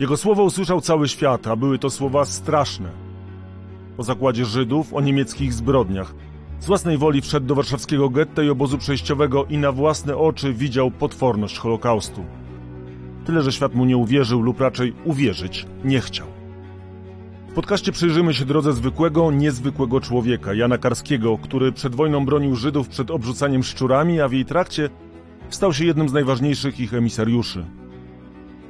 Jego słowa usłyszał cały świat, a były to słowa straszne. Po zakładzie Żydów o niemieckich zbrodniach. Z własnej woli wszedł do warszawskiego getta i obozu przejściowego i na własne oczy widział potworność Holokaustu. Tyle, że świat mu nie uwierzył lub raczej uwierzyć nie chciał. W podcaście przyjrzymy się drodze zwykłego, niezwykłego człowieka, Jana Karskiego, który przed wojną bronił Żydów przed obrzucaniem szczurami, a w jej trakcie stał się jednym z najważniejszych ich emisariuszy.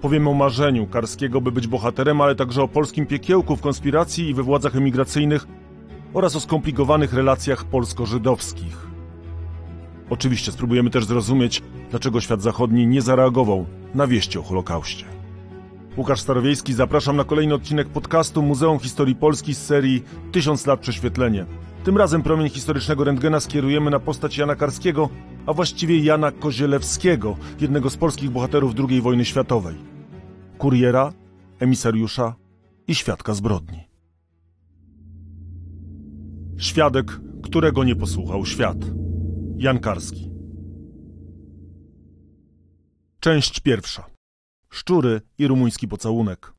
Powiemy o marzeniu Karskiego, by być bohaterem, ale także o polskim piekiełku w konspiracji i we władzach emigracyjnych oraz o skomplikowanych relacjach polsko-żydowskich. Oczywiście spróbujemy też zrozumieć, dlaczego świat zachodni nie zareagował na wieści o Holokauście. Łukasz Starowiejski, zapraszam na kolejny odcinek podcastu Muzeum Historii Polski z serii Tysiąc lat prześwietlenie. Tym razem promień historycznego rentgena skierujemy na postać Jana Karskiego, a właściwie Jana Kozielewskiego, jednego z polskich bohaterów II wojny światowej. Kuriera, emisariusza i świadka zbrodni. Świadek, którego nie posłuchał świat. Jan Karski. Część pierwsza. Szczury i rumuński pocałunek.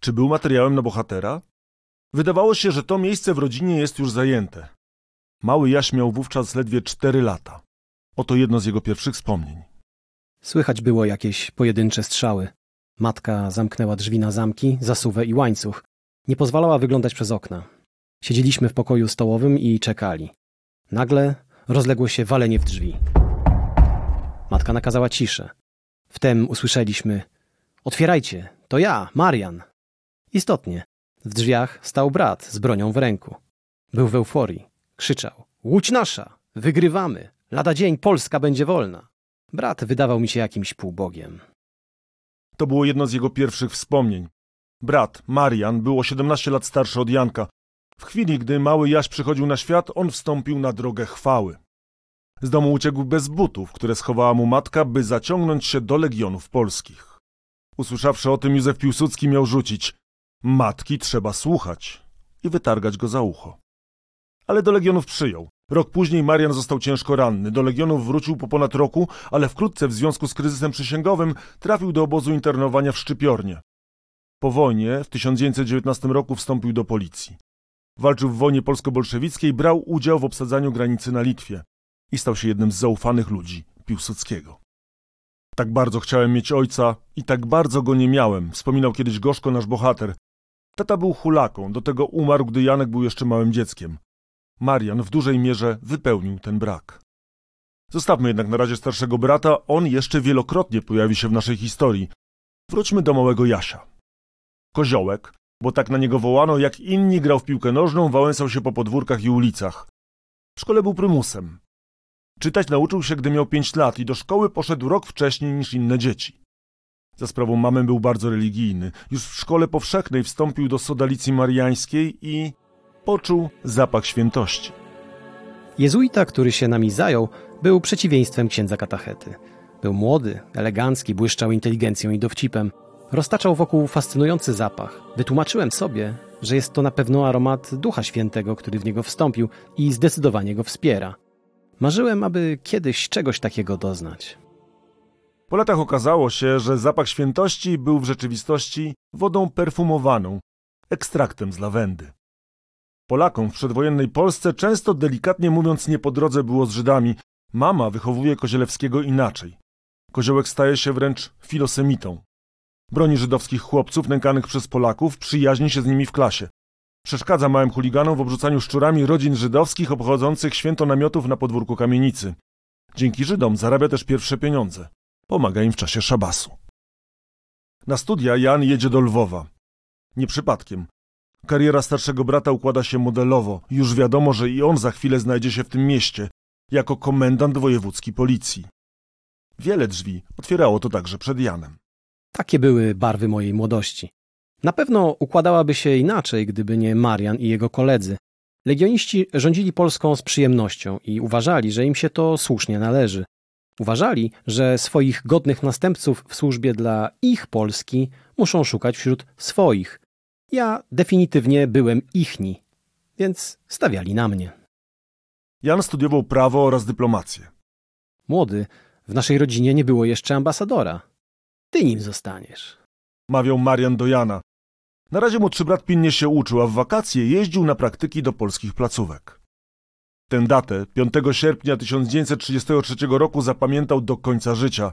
Czy był materiałem na bohatera? Wydawało się, że to miejsce w rodzinie jest już zajęte. Mały Jaś miał wówczas ledwie cztery lata. Oto jedno z jego pierwszych wspomnień. Słychać było jakieś pojedyncze strzały. Matka zamknęła drzwi na zamki, zasuwę i łańcuch. Nie pozwalała wyglądać przez okna. Siedzieliśmy w pokoju stołowym i czekali. Nagle rozległo się walenie w drzwi. Matka nakazała ciszę. Wtem usłyszeliśmy: Otwierajcie, to ja, Marian. Istotnie, w drzwiach stał brat z bronią w ręku. Był w euforii. Krzyczał: Łódź nasza! Wygrywamy! Lada dzień Polska będzie wolna. Brat wydawał mi się jakimś półbogiem. To było jedno z jego pierwszych wspomnień. Brat, Marian, był o 17 lat starszy od Janka. W chwili, gdy mały Jaś przychodził na świat, on wstąpił na drogę chwały. Z domu uciekł bez butów, które schowała mu matka, by zaciągnąć się do legionów polskich. Usłyszawszy o tym, Józef Piłsudski miał rzucić Matki trzeba słuchać i wytargać go za ucho. Ale do legionów przyjął. Rok później Marian został ciężko ranny. Do legionów wrócił po ponad roku, ale wkrótce w związku z kryzysem przysięgowym trafił do obozu internowania w Szczypiornie. Po wojnie w 1919 roku wstąpił do policji. Walczył w wojnie polsko-bolszewickiej, brał udział w obsadzaniu granicy na Litwie i stał się jednym z zaufanych ludzi Piłsudskiego. Tak bardzo chciałem mieć ojca i tak bardzo go nie miałem, wspominał kiedyś gorzko nasz bohater. Tata był hulaką, do tego umarł, gdy Janek był jeszcze małym dzieckiem. Marian w dużej mierze wypełnił ten brak. Zostawmy jednak na razie starszego brata, on jeszcze wielokrotnie pojawi się w naszej historii. Wróćmy do małego Jasia. Koziołek, bo tak na niego wołano, jak inni grał w piłkę nożną, wałęsał się po podwórkach i ulicach. W szkole był prymusem. Czytać nauczył się, gdy miał pięć lat i do szkoły poszedł rok wcześniej niż inne dzieci. Za sprawą mamy był bardzo religijny. Już w szkole powszechnej wstąpił do sodalicji mariańskiej i poczuł zapach świętości. Jezuita, który się nami zajął, był przeciwieństwem księdza katachety. Był młody, elegancki, błyszczał inteligencją i dowcipem. Roztaczał wokół fascynujący zapach. Wytłumaczyłem sobie, że jest to na pewno aromat Ducha Świętego, który w niego wstąpił i zdecydowanie go wspiera. Marzyłem, aby kiedyś czegoś takiego doznać. Po latach okazało się, że zapach świętości był w rzeczywistości wodą perfumowaną, ekstraktem z lawendy. Polakom w przedwojennej Polsce często delikatnie mówiąc nie po drodze było z Żydami. Mama wychowuje Kozielewskiego inaczej. Koziołek staje się wręcz filosemitą. Broni żydowskich chłopców nękanych przez Polaków, przyjaźni się z nimi w klasie. Przeszkadza małym chuliganom w obrzucaniu szczurami rodzin żydowskich obchodzących święto namiotów na podwórku kamienicy. Dzięki Żydom zarabia też pierwsze pieniądze. Pomaga im w czasie szabasu. Na studia Jan jedzie do Lwowa. Nie przypadkiem. Kariera starszego brata układa się modelowo. Już wiadomo, że i on za chwilę znajdzie się w tym mieście, jako komendant wojewódzki policji. Wiele drzwi otwierało to także przed Janem. Takie były barwy mojej młodości. Na pewno układałaby się inaczej, gdyby nie Marian i jego koledzy. Legioniści rządzili Polską z przyjemnością i uważali, że im się to słusznie należy. Uważali, że swoich godnych następców w służbie dla ich Polski muszą szukać wśród swoich. Ja definitywnie byłem ichni, więc stawiali na mnie. Jan studiował prawo oraz dyplomację. Młody, w naszej rodzinie nie było jeszcze ambasadora. Ty nim zostaniesz. mawiał Marian do Jana. Na razie młodszy brat pilnie się uczył, a w wakacje jeździł na praktyki do polskich placówek. Tę datę, 5 sierpnia 1933 roku, zapamiętał do końca życia.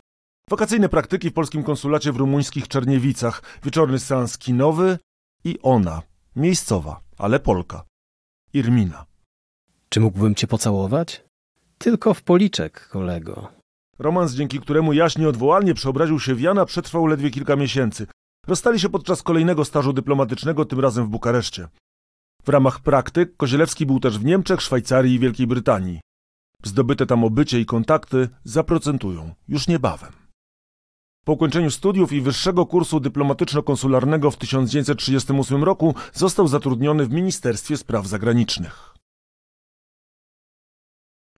Wakacyjne praktyki w polskim konsulacie w rumuńskich Czerniewicach, wieczorny seans kinowy i ona, miejscowa, ale Polka, Irmina. Czy mógłbym cię pocałować? Tylko w policzek, kolego. Romans, dzięki któremu Jaś nieodwołalnie przeobraził się w Jana, przetrwał ledwie kilka miesięcy. Rozstali się podczas kolejnego stażu dyplomatycznego, tym razem w Bukareszcie. W ramach praktyk Kozielewski był też w Niemczech, Szwajcarii i Wielkiej Brytanii. Zdobyte tam obycie i kontakty zaprocentują już niebawem. Po ukończeniu studiów i wyższego kursu dyplomatyczno-konsularnego w 1938 roku został zatrudniony w Ministerstwie Spraw Zagranicznych.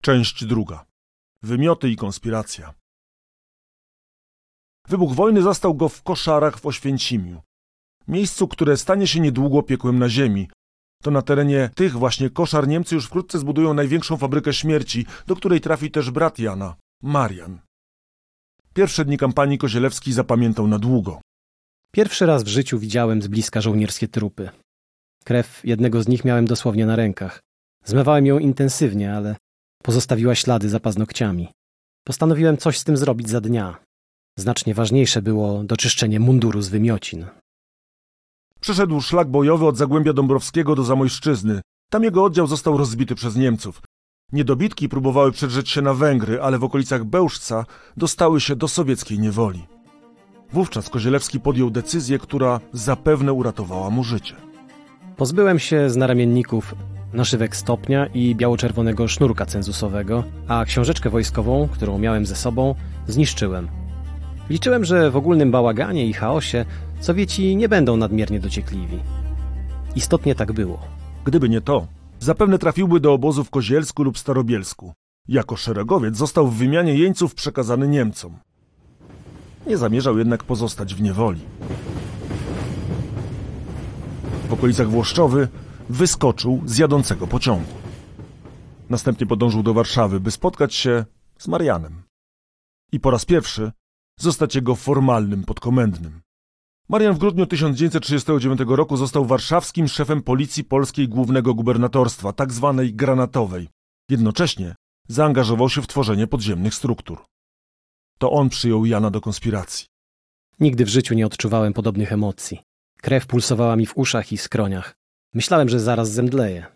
Część druga. Wymioty i konspiracja. Wybuch wojny zastał go w koszarach w Oświęcimiu. Miejscu, które stanie się niedługo piekłem na ziemi. To na terenie tych właśnie koszar Niemcy już wkrótce zbudują największą fabrykę śmierci, do której trafi też brat Jana, Marian. Pierwsze dni kampanii Kozielewski zapamiętał na długo. Pierwszy raz w życiu widziałem z bliska żołnierskie trupy. Krew jednego z nich miałem dosłownie na rękach. Zmywałem ją intensywnie, ale pozostawiła ślady za paznokciami. Postanowiłem coś z tym zrobić za dnia. Znacznie ważniejsze było doczyszczenie munduru z wymiocin. Przeszedł szlak bojowy od Zagłębia Dąbrowskiego do Zamojszczyzny. Tam jego oddział został rozbity przez Niemców. Niedobitki próbowały przedrzeć się na Węgry, ale w okolicach Bełżca dostały się do sowieckiej niewoli. Wówczas Kozielewski podjął decyzję, która zapewne uratowała mu życie. Pozbyłem się z naramienników naszywek stopnia i biało-czerwonego sznurka cenzusowego, a książeczkę wojskową, którą miałem ze sobą, zniszczyłem. Liczyłem, że w ogólnym bałaganie i chaosie Sowieci nie będą nadmiernie dociekliwi. Istotnie tak było. Gdyby nie to, zapewne trafiłby do obozu w Kozielsku lub Starobielsku. Jako szeregowiec został w wymianie jeńców przekazany Niemcom. Nie zamierzał jednak pozostać w niewoli. W okolicach Włoszczowy wyskoczył z jadącego pociągu. Następnie podążył do Warszawy, by spotkać się z Marianem. I po raz pierwszy zostać jego formalnym podkomendnym. Marian w grudniu 1939 roku został warszawskim szefem policji polskiej głównego gubernatorstwa, tak zwanej granatowej. Jednocześnie zaangażował się w tworzenie podziemnych struktur. To on przyjął Jana do konspiracji. Nigdy w życiu nie odczuwałem podobnych emocji. Krew pulsowała mi w uszach i skroniach. Myślałem, że zaraz zemdleję.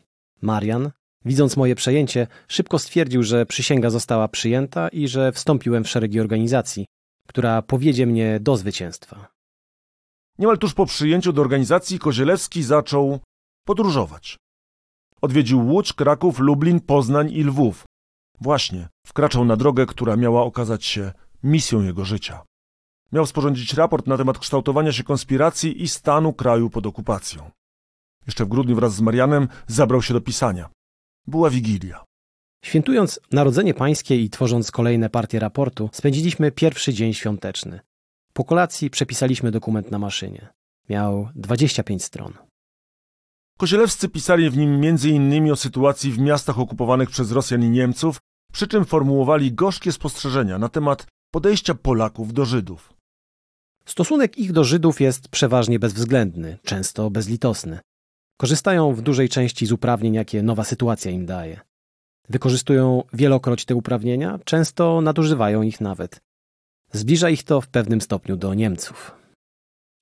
Marian, widząc moje przejęcie, szybko stwierdził, że przysięga została przyjęta i że wstąpiłem w szeregi organizacji, która powiedzie mnie do zwycięstwa. Niemal tuż po przyjęciu do organizacji Kozielewski zaczął podróżować. Odwiedził Łódź, Kraków, Lublin, Poznań i Lwów. Właśnie wkraczał na drogę, która miała okazać się misją jego życia. Miał sporządzić raport na temat kształtowania się konspiracji i stanu kraju pod okupacją. Jeszcze w grudniu wraz z Marianem zabrał się do pisania. Była Wigilia. Świętując Narodzenie Pańskie i tworząc kolejne partie raportu, spędziliśmy pierwszy dzień świąteczny. Po kolacji przepisaliśmy dokument na maszynie. Miał 25 stron. Kozielewscy pisali w nim m.in. o sytuacji w miastach okupowanych przez Rosjan i Niemców, przy czym formułowali gorzkie spostrzeżenia na temat podejścia Polaków do Żydów. Stosunek ich do Żydów jest przeważnie bezwzględny, często bezlitosny. Korzystają w dużej części z uprawnień, jakie nowa sytuacja im daje. Wykorzystują wielokroć te uprawnienia, często nadużywają ich nawet. Zbliża ich to w pewnym stopniu do Niemców.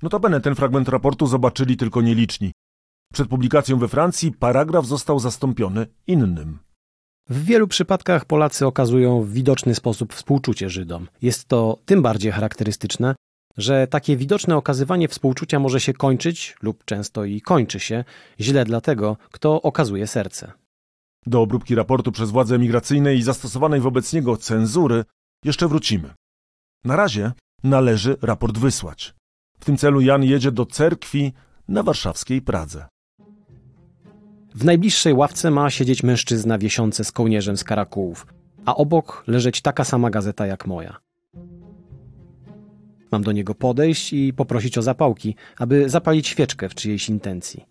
Notabene ten fragment raportu zobaczyli tylko nieliczni. Przed publikacją we Francji paragraf został zastąpiony innym. W wielu przypadkach Polacy okazują w widoczny sposób współczucie Żydom. Jest to tym bardziej charakterystyczne, że takie widoczne okazywanie współczucia może się kończyć, lub często i kończy się, źle dla tego, kto okazuje serce. Do obróbki raportu przez władze emigracyjne i zastosowanej wobec niego cenzury jeszcze wrócimy. Na razie należy raport wysłać. W tym celu Jan jedzie do cerkwi na warszawskiej Pradze. W najbliższej ławce ma siedzieć mężczyzna wiesiący z kołnierzem z karakułów, a obok leżeć taka sama gazeta jak moja. Mam do niego podejść i poprosić o zapałki, aby zapalić świeczkę w czyjejś intencji.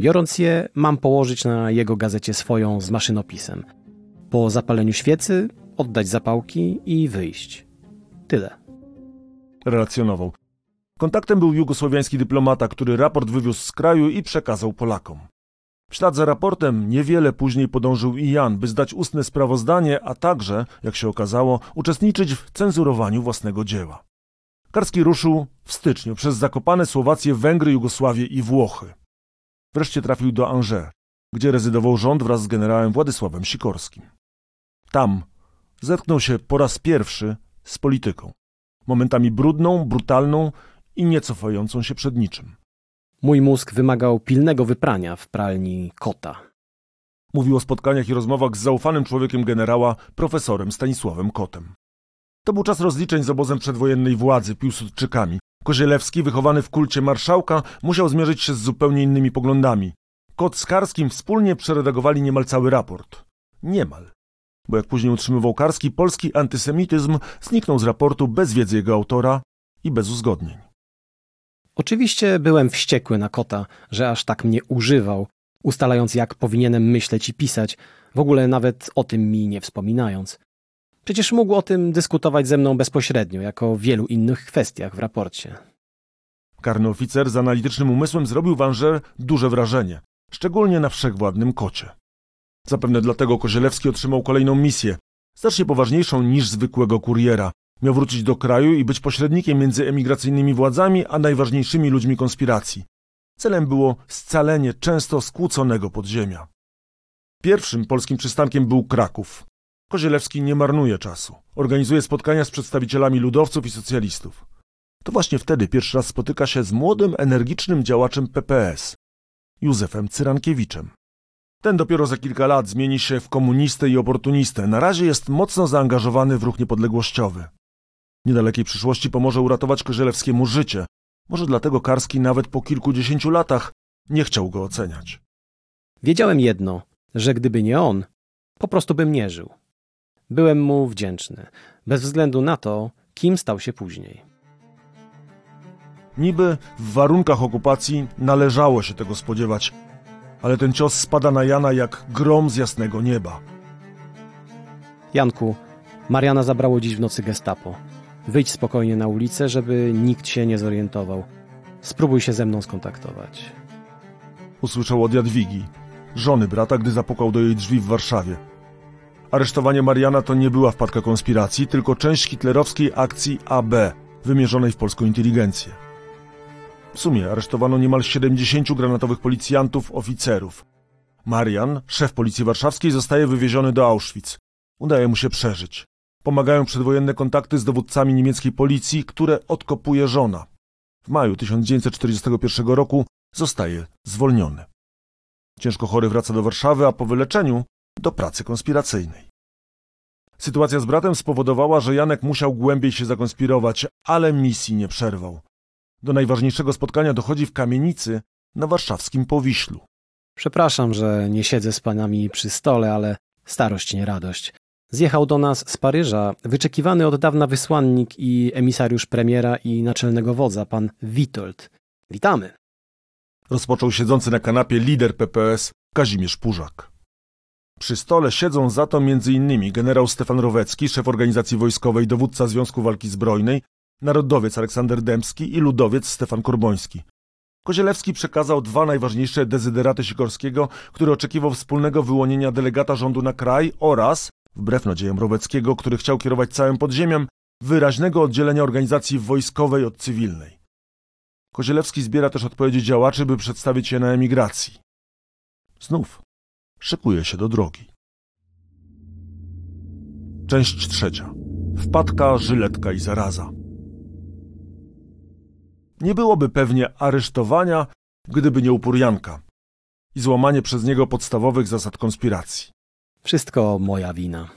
Biorąc je, mam położyć na jego gazecie swoją z maszynopisem. Po zapaleniu świecy oddać zapałki i wyjść. Tyle. Relacjonował. Kontaktem był jugosłowiański dyplomata, który raport wywiózł z kraju i przekazał Polakom. W ślad za raportem niewiele później podążył i Jan, by zdać ustne sprawozdanie, a także, jak się okazało, uczestniczyć w cenzurowaniu własnego dzieła. Karski ruszył w styczniu przez Zakopane, Słowację, Węgry, Jugosławię i Włochy. Wreszcie trafił do Angers, gdzie rezydował rząd wraz z generałem Władysławem Sikorskim. Tam zetknął się po raz pierwszy z polityką. Momentami brudną, brutalną i nie cofającą się przed niczym. Mój mózg wymagał pilnego wyprania w pralni kota. Mówił o spotkaniach i rozmowach z zaufanym człowiekiem generała, profesorem Stanisławem Kotem. To był czas rozliczeń z obozem przedwojennej władzy, Piłsudczykami. Kozielewski, wychowany w kulcie marszałka, musiał zmierzyć się z zupełnie innymi poglądami. Kot z Karskim wspólnie przeredagowali niemal cały raport. Niemal. Bo jak później utrzymywał Karski, polski antysemityzm zniknął z raportu bez wiedzy jego autora i bez uzgodnień. Oczywiście byłem wściekły na kota, że aż tak mnie używał, ustalając jak powinienem myśleć i pisać, w ogóle nawet o tym mi nie wspominając. Przecież mógł o tym dyskutować ze mną bezpośrednio, jako o wielu innych kwestiach w raporcie. Karny oficer z analitycznym umysłem zrobił w Angers duże wrażenie, szczególnie na wszechwładnym kocie. Zapewne dlatego Kozielewski otrzymał kolejną misję, znacznie poważniejszą niż zwykłego kuriera. Miał wrócić do kraju i być pośrednikiem między emigracyjnymi władzami a najważniejszymi ludźmi konspiracji. Celem było scalenie często skłóconego podziemia. Pierwszym polskim przystankiem był Kraków. Kozielewski nie marnuje czasu. Organizuje spotkania z przedstawicielami ludowców i socjalistów. To właśnie wtedy pierwszy raz spotyka się z młodym, energicznym działaczem PPS, Józefem Cyrankiewiczem. Ten dopiero za kilka lat zmieni się w komunistę i oportunistę. Na razie jest mocno zaangażowany w ruch niepodległościowy. W niedalekiej przyszłości pomoże uratować Kozielewskiemu życie. Może dlatego Karski nawet po kilkudziesięciu latach nie chciał go oceniać. Wiedziałem jedno, że gdyby nie on, po prostu bym nie żył. Byłem mu wdzięczny, bez względu na to, kim stał się później. Niby w warunkach okupacji należało się tego spodziewać, ale ten cios spada na Jana jak grom z jasnego nieba. Janku, Mariana zabrało dziś w nocy gestapo. Wyjdź spokojnie na ulicę, żeby nikt się nie zorientował. Spróbuj się ze mną skontaktować. Usłyszał od Jadwigi, żony brata, gdy zapukał do jej drzwi w Warszawie. Aresztowanie Mariana to nie była wpadka konspiracji, tylko część hitlerowskiej akcji AB, wymierzonej w polską inteligencję. W sumie aresztowano niemal 70 granatowych policjantów, oficerów. Marian, szef policji warszawskiej, zostaje wywieziony do Auschwitz. Udaje mu się przeżyć. Pomagają przedwojenne kontakty z dowódcami niemieckiej policji, które odkopuje żona. W maju 1941 roku zostaje zwolniony. Ciężko chory wraca do Warszawy, a po wyleczeniu do pracy konspiracyjnej. Sytuacja z bratem spowodowała, że Janek musiał głębiej się zakonspirować, ale misji nie przerwał. Do najważniejszego spotkania dochodzi w kamienicy na warszawskim Powiślu. Przepraszam, że nie siedzę z panami przy stole, ale starość nie radość. Zjechał do nas z Paryża wyczekiwany od dawna wysłannik i emisariusz premiera i naczelnego wodza, pan Witold. Witamy. Rozpoczął siedzący na kanapie lider PPS Kazimierz Purzak. Przy stole siedzą za to m.in. generał Stefan Rowecki, szef organizacji wojskowej, dowódca Związku Walki Zbrojnej, narodowiec Aleksander Dębski i ludowiec Stefan Korboński. Kozielewski przekazał dwa najważniejsze dezyderaty Sikorskiego, który oczekiwał wspólnego wyłonienia delegata rządu na kraj oraz, wbrew nadziejom Roweckiego, który chciał kierować całym podziemiem, wyraźnego oddzielenia organizacji wojskowej od cywilnej. Kozielewski zbiera też odpowiedzi działaczy, by przedstawić je na emigracji. Znów szykuje się do drogi. Część trzecia. Wpadka, żyletka i zaraza. Nie byłoby pewnie aresztowania, gdyby nie upór Janka i złamanie przez niego podstawowych zasad konspiracji. Wszystko moja wina.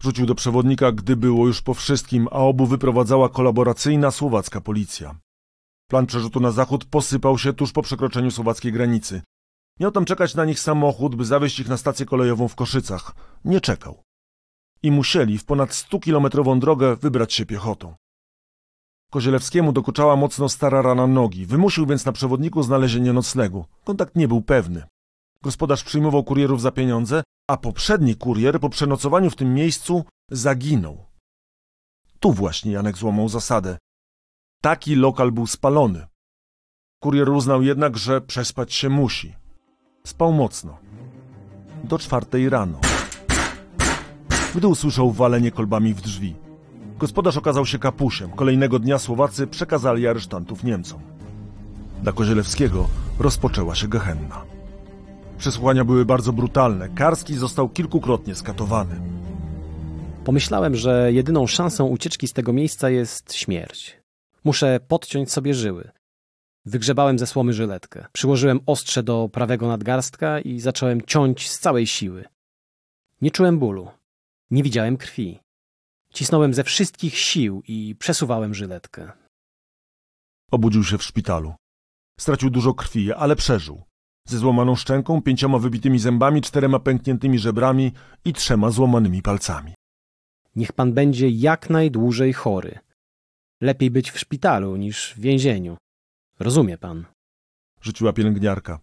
Rzucił do przewodnika, gdy było już po wszystkim, a obu wyprowadzała kolaboracyjna słowacka policja. Plan przerzutu na zachód posypał się tuż po przekroczeniu słowackiej granicy. Miał tam czekać na nich samochód, by zawieźć ich na stację kolejową w Koszycach. Nie czekał. I musieli w ponad stukilometrową drogę wybrać się piechotą. Kozielewskiemu dokuczała mocno stara rana nogi. Wymusił więc na przewodniku znalezienie noclegu. Kontakt nie był pewny. Gospodarz przyjmował kurierów za pieniądze, a poprzedni kurier po przenocowaniu w tym miejscu zaginął. Tu właśnie Janek złamał zasadę. Taki lokal był spalony. Kurier uznał jednak, że przespać się musi. Spał mocno. Do czwartej rano. Gdy usłyszał walenie kolbami w drzwi. Gospodarz okazał się kapusiem. Kolejnego dnia Słowacy przekazali aresztantów Niemcom. Dla Kozielewskiego rozpoczęła się gehenna. Przesłuchania były bardzo brutalne. Karski został kilkukrotnie skatowany. Pomyślałem, że jedyną szansą ucieczki z tego miejsca jest śmierć. Muszę podciąć sobie żyły. Wygrzebałem ze słomy żyletkę. Przyłożyłem ostrze do prawego nadgarstka i zacząłem ciąć z całej siły. Nie czułem bólu. Nie widziałem krwi. Cisnąłem ze wszystkich sił i przesuwałem żyletkę. Obudził się w szpitalu. Stracił dużo krwi, ale przeżył. Ze złamaną szczęką, pięcioma wybitymi zębami, czterema pękniętymi żebrami i trzema złamanymi palcami. Niech pan będzie jak najdłużej chory. Lepiej być w szpitalu niż w więzieniu. Rozumie pan. Rzuciła pielęgniarka.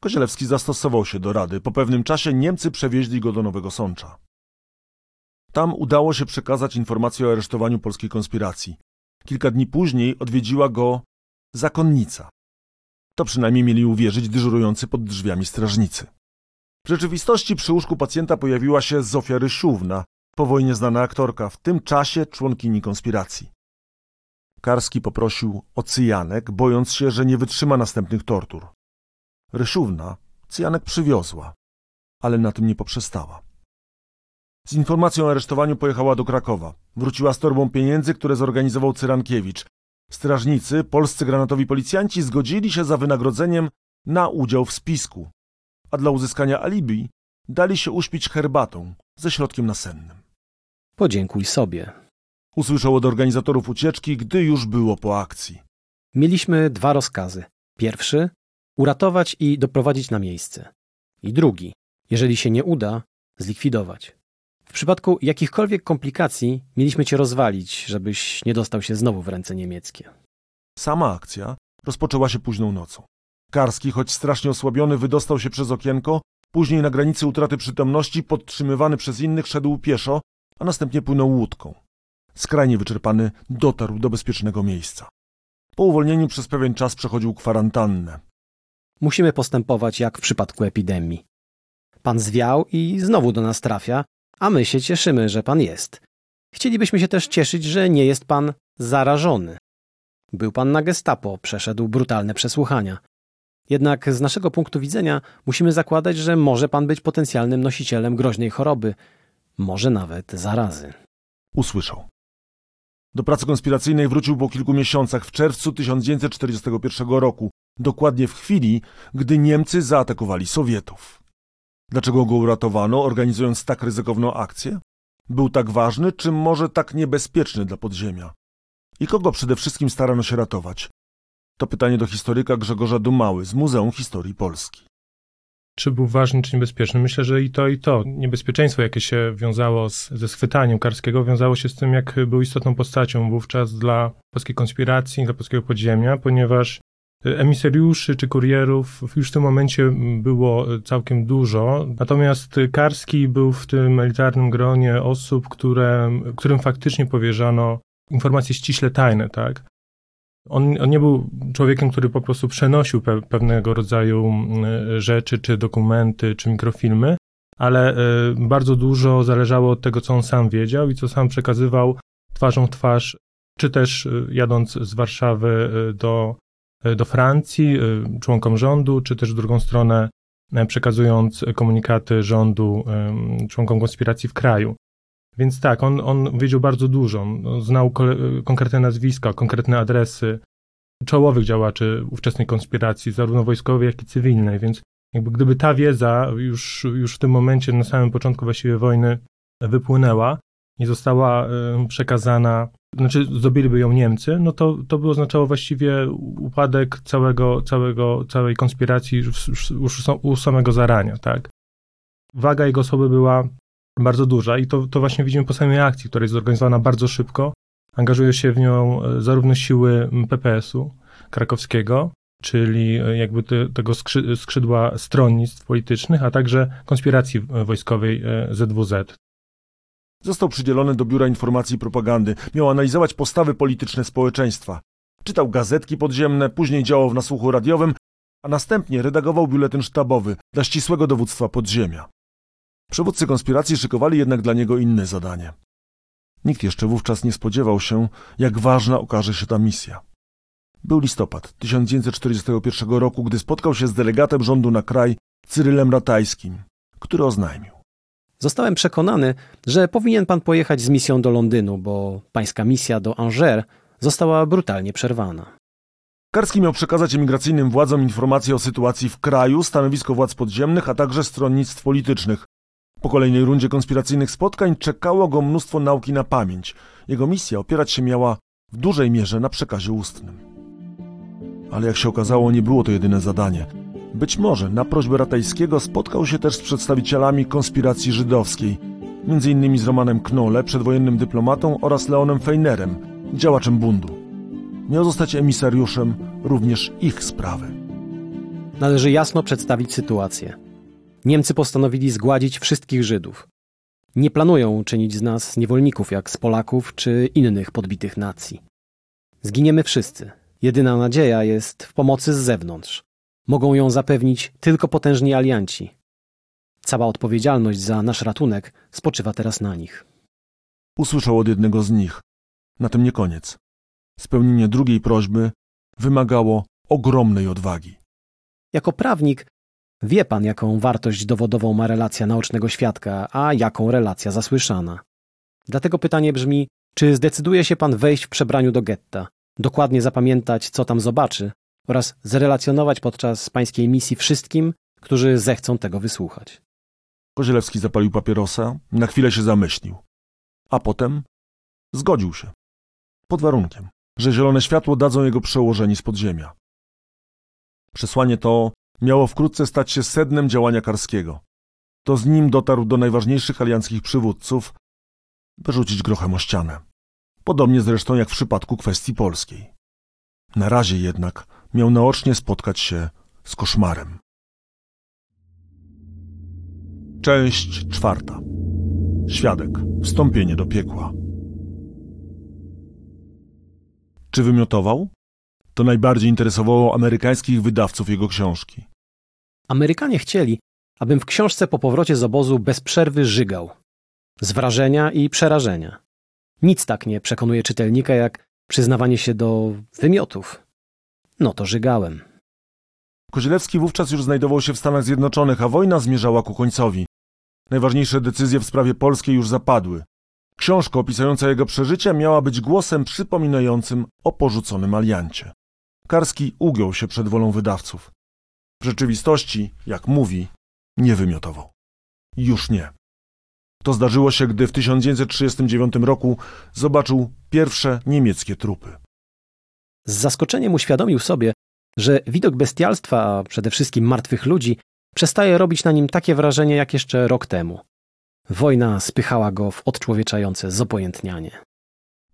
Kozielewski zastosował się do rady. Po pewnym czasie Niemcy przewieźli go do Nowego Sącza. Tam udało się przekazać informację o aresztowaniu polskiej konspiracji. Kilka dni później odwiedziła go zakonnica. To przynajmniej mieli uwierzyć dyżurujący pod drzwiami strażnicy. W rzeczywistości przy łóżku pacjenta pojawiła się Zofia Rysiówna, po wojnie znana aktorka, w tym czasie członkini konspiracji. Karski poprosił o cyjanek, bojąc się, że nie wytrzyma następnych tortur. Rysiówna cyjanek przywiozła, ale na tym nie poprzestała. Z informacją o aresztowaniu pojechała do Krakowa. Wróciła z torbą pieniędzy, które zorganizował Cyrankiewicz. Strażnicy, polscy granatowi policjanci zgodzili się za wynagrodzeniem na udział w spisku, a dla uzyskania alibi dali się uśpić herbatą ze środkiem nasennym. Podziękuj sobie. Usłyszał od organizatorów ucieczki, gdy już było po akcji. Mieliśmy dwa rozkazy. Pierwszy uratować i doprowadzić na miejsce. I drugi, jeżeli się nie uda, zlikwidować. W przypadku jakichkolwiek komplikacji mieliśmy cię rozwalić, żebyś nie dostał się znowu w ręce niemieckie. Sama akcja rozpoczęła się późną nocą. Karski, choć strasznie osłabiony, wydostał się przez okienko, później na granicy utraty przytomności, podtrzymywany przez innych, szedł pieszo, a następnie płynął łódką. Skrajnie wyczerpany dotarł do bezpiecznego miejsca. Po uwolnieniu przez pewien czas przechodził kwarantannę. Musimy postępować jak w przypadku epidemii. Pan zwiał i znowu do nas trafia, a my się cieszymy, że pan jest. Chcielibyśmy się też cieszyć, że nie jest pan zarażony. Był pan na gestapo, przeszedł brutalne przesłuchania. Jednak z naszego punktu widzenia musimy zakładać, że może pan być potencjalnym nosicielem groźnej choroby, może nawet zarazy. Usłyszał. Do pracy konspiracyjnej wrócił po kilku miesiącach w czerwcu 1941 roku, dokładnie w chwili, gdy Niemcy zaatakowali Sowietów. Dlaczego go uratowano, organizując tak ryzykowną akcję? Był tak ważny, czy może tak niebezpieczny dla podziemia? I kogo przede wszystkim starano się ratować? To pytanie do historyka Grzegorza Dumały z Muzeum Historii Polski. Czy był ważny, czy niebezpieczny? Myślę, że i to, i to. Niebezpieczeństwo, jakie się wiązało z, ze schwytaniem Karskiego, wiązało się z tym, jak był istotną postacią wówczas dla polskiej konspiracji, dla polskiego podziemia, ponieważ emisariuszy czy kurierów już w tym momencie było całkiem dużo. Natomiast Karski był w tym elitarnym gronie osób, które, którym faktycznie powierzano informacje ściśle tajne, tak? On, on, nie był człowiekiem, który po prostu przenosił pe pewnego rodzaju rzeczy, czy dokumenty, czy mikrofilmy, ale y, bardzo dużo zależało od tego, co on sam wiedział i co sam przekazywał twarzą w twarz, czy też y, jadąc z Warszawy y, do, do Francji, członkom rządu, czy też w drugą stronę przekazując komunikaty rządu członkom konspiracji w kraju. Więc tak, on, on wiedział bardzo dużo. Znał konkretne nazwiska, konkretne adresy czołowych działaczy ówczesnej konspiracji, zarówno wojskowej, jak i cywilnej. Więc jakby gdyby ta wiedza już, już w tym momencie, na samym początku właściwie wojny, wypłynęła i została przekazana, znaczy zdobyliby ją Niemcy, no to, to by oznaczało właściwie upadek całego, całego, całej konspiracji już, już u samego zarania, tak. Waga jego osoby była bardzo duża i to, to właśnie widzimy po samej akcji, która jest zorganizowana bardzo szybko. Angażują się w nią e, zarówno siły PPS-u krakowskiego, czyli e, jakby te, tego skrzydła stronnictw politycznych, a także konspiracji wojskowej e, ZWZ. Został przydzielony do Biura Informacji i Propagandy. Miał analizować postawy polityczne społeczeństwa. Czytał gazetki podziemne, później działał w nasłuchu radiowym, a następnie redagował biuletyn sztabowy dla ścisłego dowództwa podziemia. Przywódcy konspiracji szykowali jednak dla niego inne zadanie. Nikt jeszcze wówczas nie spodziewał się, jak ważna okaże się ta misja. Był listopad 1941 roku, gdy spotkał się z delegatem rządu na kraj Cyrylem Ratajskim, który oznajmił. Zostałem przekonany, że powinien pan pojechać z misją do Londynu, bo pańska misja do Angers została brutalnie przerwana. Karski miał przekazać emigracyjnym władzom informacje o sytuacji w kraju, stanowisko władz podziemnych, a także stronnictw politycznych. Po kolejnej rundzie konspiracyjnych spotkań czekało go mnóstwo nauki na pamięć. Jego misja opierać się miała w dużej mierze na przekazie ustnym. Ale jak się okazało, nie było to jedyne zadanie. Być może na prośbę Ratajskiego spotkał się też z przedstawicielami konspiracji żydowskiej, m.in. z Romanem Knolle, przedwojennym dyplomatą oraz Leonem Feinerem, działaczem bundu. Miał zostać emisariuszem również ich sprawy. Należy jasno przedstawić sytuację. Niemcy postanowili zgładzić wszystkich Żydów. Nie planują czynić z nas niewolników jak z Polaków czy innych podbitych nacji. Zginiemy wszyscy. Jedyna nadzieja jest w pomocy z zewnątrz. Mogą ją zapewnić tylko potężni alianci. Cała odpowiedzialność za nasz ratunek spoczywa teraz na nich. Usłyszał od jednego z nich. Na tym nie koniec. Spełnienie drugiej prośby wymagało ogromnej odwagi. Jako prawnik wie pan, jaką wartość dowodową ma relacja naocznego świadka, a jaką relacja zasłyszana. Dlatego pytanie brzmi, czy zdecyduje się pan wejść w przebraniu do getta, dokładnie zapamiętać, co tam zobaczy oraz zrelacjonować podczas pańskiej misji wszystkim, którzy zechcą tego wysłuchać. Kozielewski zapalił papierosa, na chwilę się zamyślił. A potem zgodził się. Pod warunkiem, że zielone światło dadzą jego przełożeni z podziemia. Przesłanie to miało wkrótce stać się sednem działania Karskiego. To z nim dotarł do najważniejszych alianckich przywódców, by rzucić grochem o ścianę. Podobnie zresztą jak w przypadku kwestii polskiej. Na razie jednak miał naocznie spotkać się z koszmarem. Część czwarta. Świadek. Wstąpienie do piekła. Czy wymiotował? To najbardziej interesowało amerykańskich wydawców jego książki. Amerykanie chcieli, abym w książce po powrocie z obozu bez przerwy żygał. Z wrażenia i przerażenia. Nic tak nie przekonuje czytelnika jak przyznawanie się do wymiotów. No to żygałem. Kozielewski wówczas już znajdował się w Stanach Zjednoczonych, a wojna zmierzała ku końcowi. Najważniejsze decyzje w sprawie polskiej już zapadły. Książka opisująca jego przeżycia miała być głosem przypominającym o porzuconym aliancie. Karski ugiął się przed wolą wydawców. W rzeczywistości, jak mówi, nie wymiotował. Już nie. To zdarzyło się, gdy w 1939 roku zobaczył pierwsze niemieckie trupy. Z zaskoczeniem uświadomił sobie, że widok bestialstwa, a przede wszystkim martwych ludzi, przestaje robić na nim takie wrażenie jak jeszcze rok temu. Wojna spychała go w odczłowieczające zopojętnianie.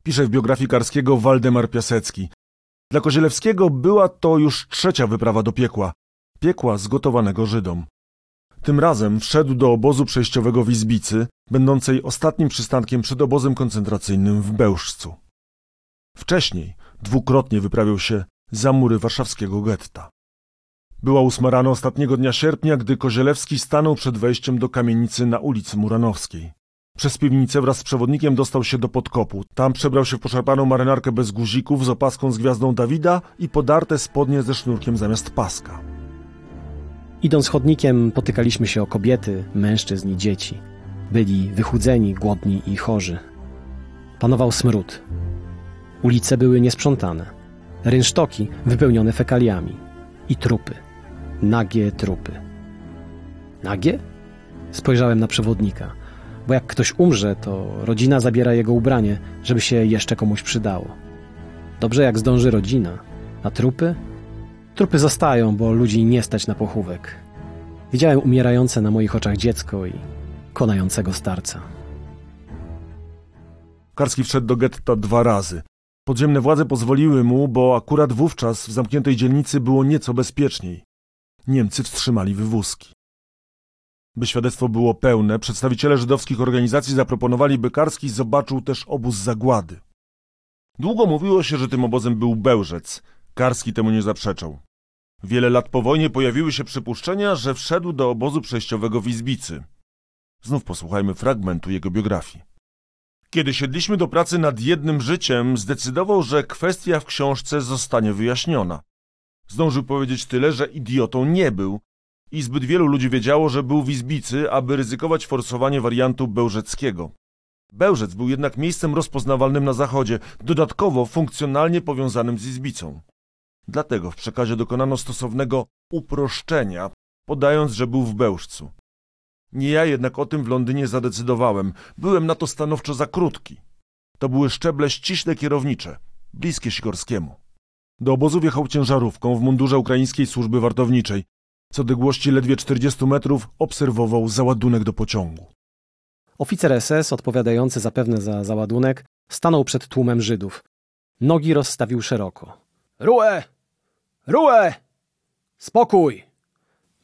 Pisze w biografii Karskiego Waldemar Piasecki. Dla Kozielewskiego była to już trzecia wyprawa do piekła. Piekła zgotowanego Żydom. Tym razem wszedł do obozu przejściowego w Izbicy, będącej ostatnim przystankiem przed obozem koncentracyjnym w Bełżcu. Wcześniej dwukrotnie wyprawiał się za mury warszawskiego getta. Była ósma rano ostatniego dnia sierpnia, gdy Kozielewski stanął przed wejściem do kamienicy na ulicy Muranowskiej. Przez piwnicę wraz z przewodnikiem dostał się do podkopu. Tam przebrał się w poszarpaną marynarkę bez guzików z opaską z gwiazdą Dawida i podarte spodnie ze sznurkiem zamiast paska. Idąc chodnikiem, potykaliśmy się o kobiety, mężczyzn i dzieci. Byli wychudzeni, głodni i chorzy. Panował smród. Ulice były niesprzątane. Rynsztoki wypełnione fekaliami. I trupy. Nagie trupy. Nagie? Spojrzałem na przewodnika, bo jak ktoś umrze, to rodzina zabiera jego ubranie, żeby się jeszcze komuś przydało. Dobrze jak zdąży rodzina, a trupy? Trupy zostają, bo ludzi nie stać na pochówek. Widziałem umierające na moich oczach dziecko i konającego starca. Karski wszedł do getta dwa razy. Podziemne władze pozwoliły mu, bo akurat wówczas w zamkniętej dzielnicy było nieco bezpieczniej. Niemcy wstrzymali wywózki. By świadectwo było pełne, przedstawiciele żydowskich organizacji zaproponowali, by Karski zobaczył też obóz zagłady. Długo mówiło się, że tym obozem był Bełżec. Karski temu nie zaprzeczał. Wiele lat po wojnie pojawiły się przypuszczenia, że wszedł do obozu przejściowego w Izbicy. Znów posłuchajmy fragmentu jego biografii. Kiedy siedliśmy do pracy nad jednym życiem, zdecydował, że kwestia w książce zostanie wyjaśniona. Zdążył powiedzieć tyle, że idiotą nie był i zbyt wielu ludzi wiedziało, że był w Izbicy, aby ryzykować forsowanie wariantu bełżeckiego. Bełżec był jednak miejscem rozpoznawalnym na zachodzie, dodatkowo funkcjonalnie powiązanym z Izbicą. Dlatego w przekazie dokonano stosownego uproszczenia, podając, że był w Bełżcu. Nie ja jednak o tym w Londynie zadecydowałem. Byłem na to stanowczo za krótki. To były szczeble ściśle kierownicze, bliskie Sikorskiemu. Do obozu wjechał ciężarówką w mundurze ukraińskiej służby wartowniczej. Co odległości ledwie 40 metrów obserwował załadunek do pociągu. Oficer SS, odpowiadający zapewne za załadunek, stanął przed tłumem Żydów. Nogi rozstawił szeroko. Ruę! Ruę! Spokój!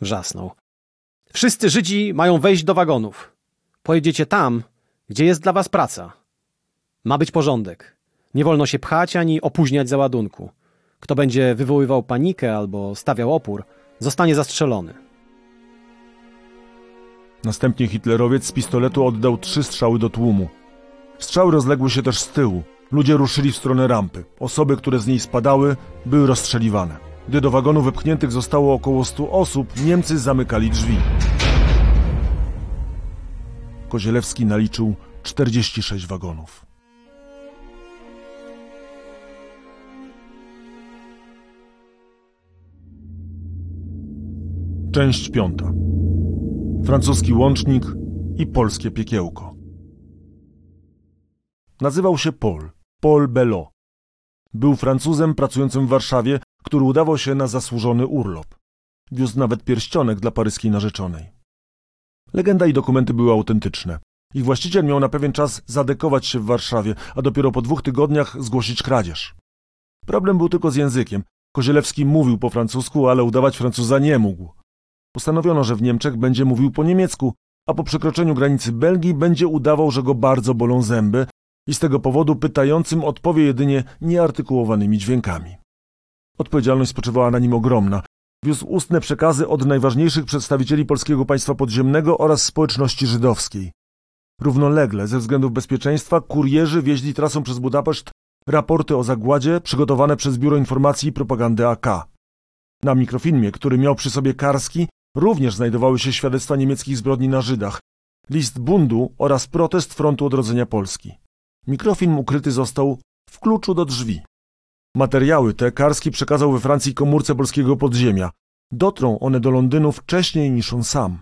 Wrzasnął. Wszyscy Żydzi mają wejść do wagonów. Pojedziecie tam, gdzie jest dla was praca. Ma być porządek. Nie wolno się pchać ani opóźniać załadunku. Kto będzie wywoływał panikę albo stawiał opór, zostanie zastrzelony. Następnie hitlerowiec z pistoletu oddał trzy strzały do tłumu. Strzały rozległy się też z tyłu. Ludzie ruszyli w stronę rampy. Osoby, które z niej spadały, były rozstrzeliwane. Gdy do wagonu wypchniętych zostało około stu osób, Niemcy zamykali drzwi. Kozielewski naliczył 46 wagonów. Część piąta. Francuski łącznik i polskie piekiełko. Nazywał się Paul, Paul Belot. Był Francuzem pracującym w Warszawie, który udawał się na zasłużony urlop. Wiózł nawet pierścionek dla paryskiej narzeczonej. Legenda i dokumenty były autentyczne. Ich właściciel miał na pewien czas zadekować się w Warszawie, a dopiero po dwóch tygodniach zgłosić kradzież. Problem był tylko z językiem. Kozielewski mówił po francusku, ale udawać Francuza nie mógł. Postanowiono, że w Niemczech będzie mówił po niemiecku, a po przekroczeniu granicy Belgii będzie udawał, że go bardzo bolą zęby i z tego powodu pytającym odpowie jedynie nieartykułowanymi dźwiękami. Odpowiedzialność spoczywała na nim ogromna. Wiózł ustne przekazy od najważniejszych przedstawicieli polskiego państwa podziemnego oraz społeczności żydowskiej. Równolegle, ze względów bezpieczeństwa, kurierzy wieźli trasą przez Budapeszt raporty o zagładzie przygotowane przez Biuro Informacji i Propagandy AK. Na mikrofilmie, który miał przy sobie Karski, również znajdowały się świadectwa niemieckich zbrodni na Żydach, list bundu oraz protest Frontu Odrodzenia Polski. Mikrofilm ukryty został w kluczu do drzwi. Materiały te Karski przekazał we Francji komórce polskiego podziemia. Dotrą one do Londynu wcześniej niż on sam.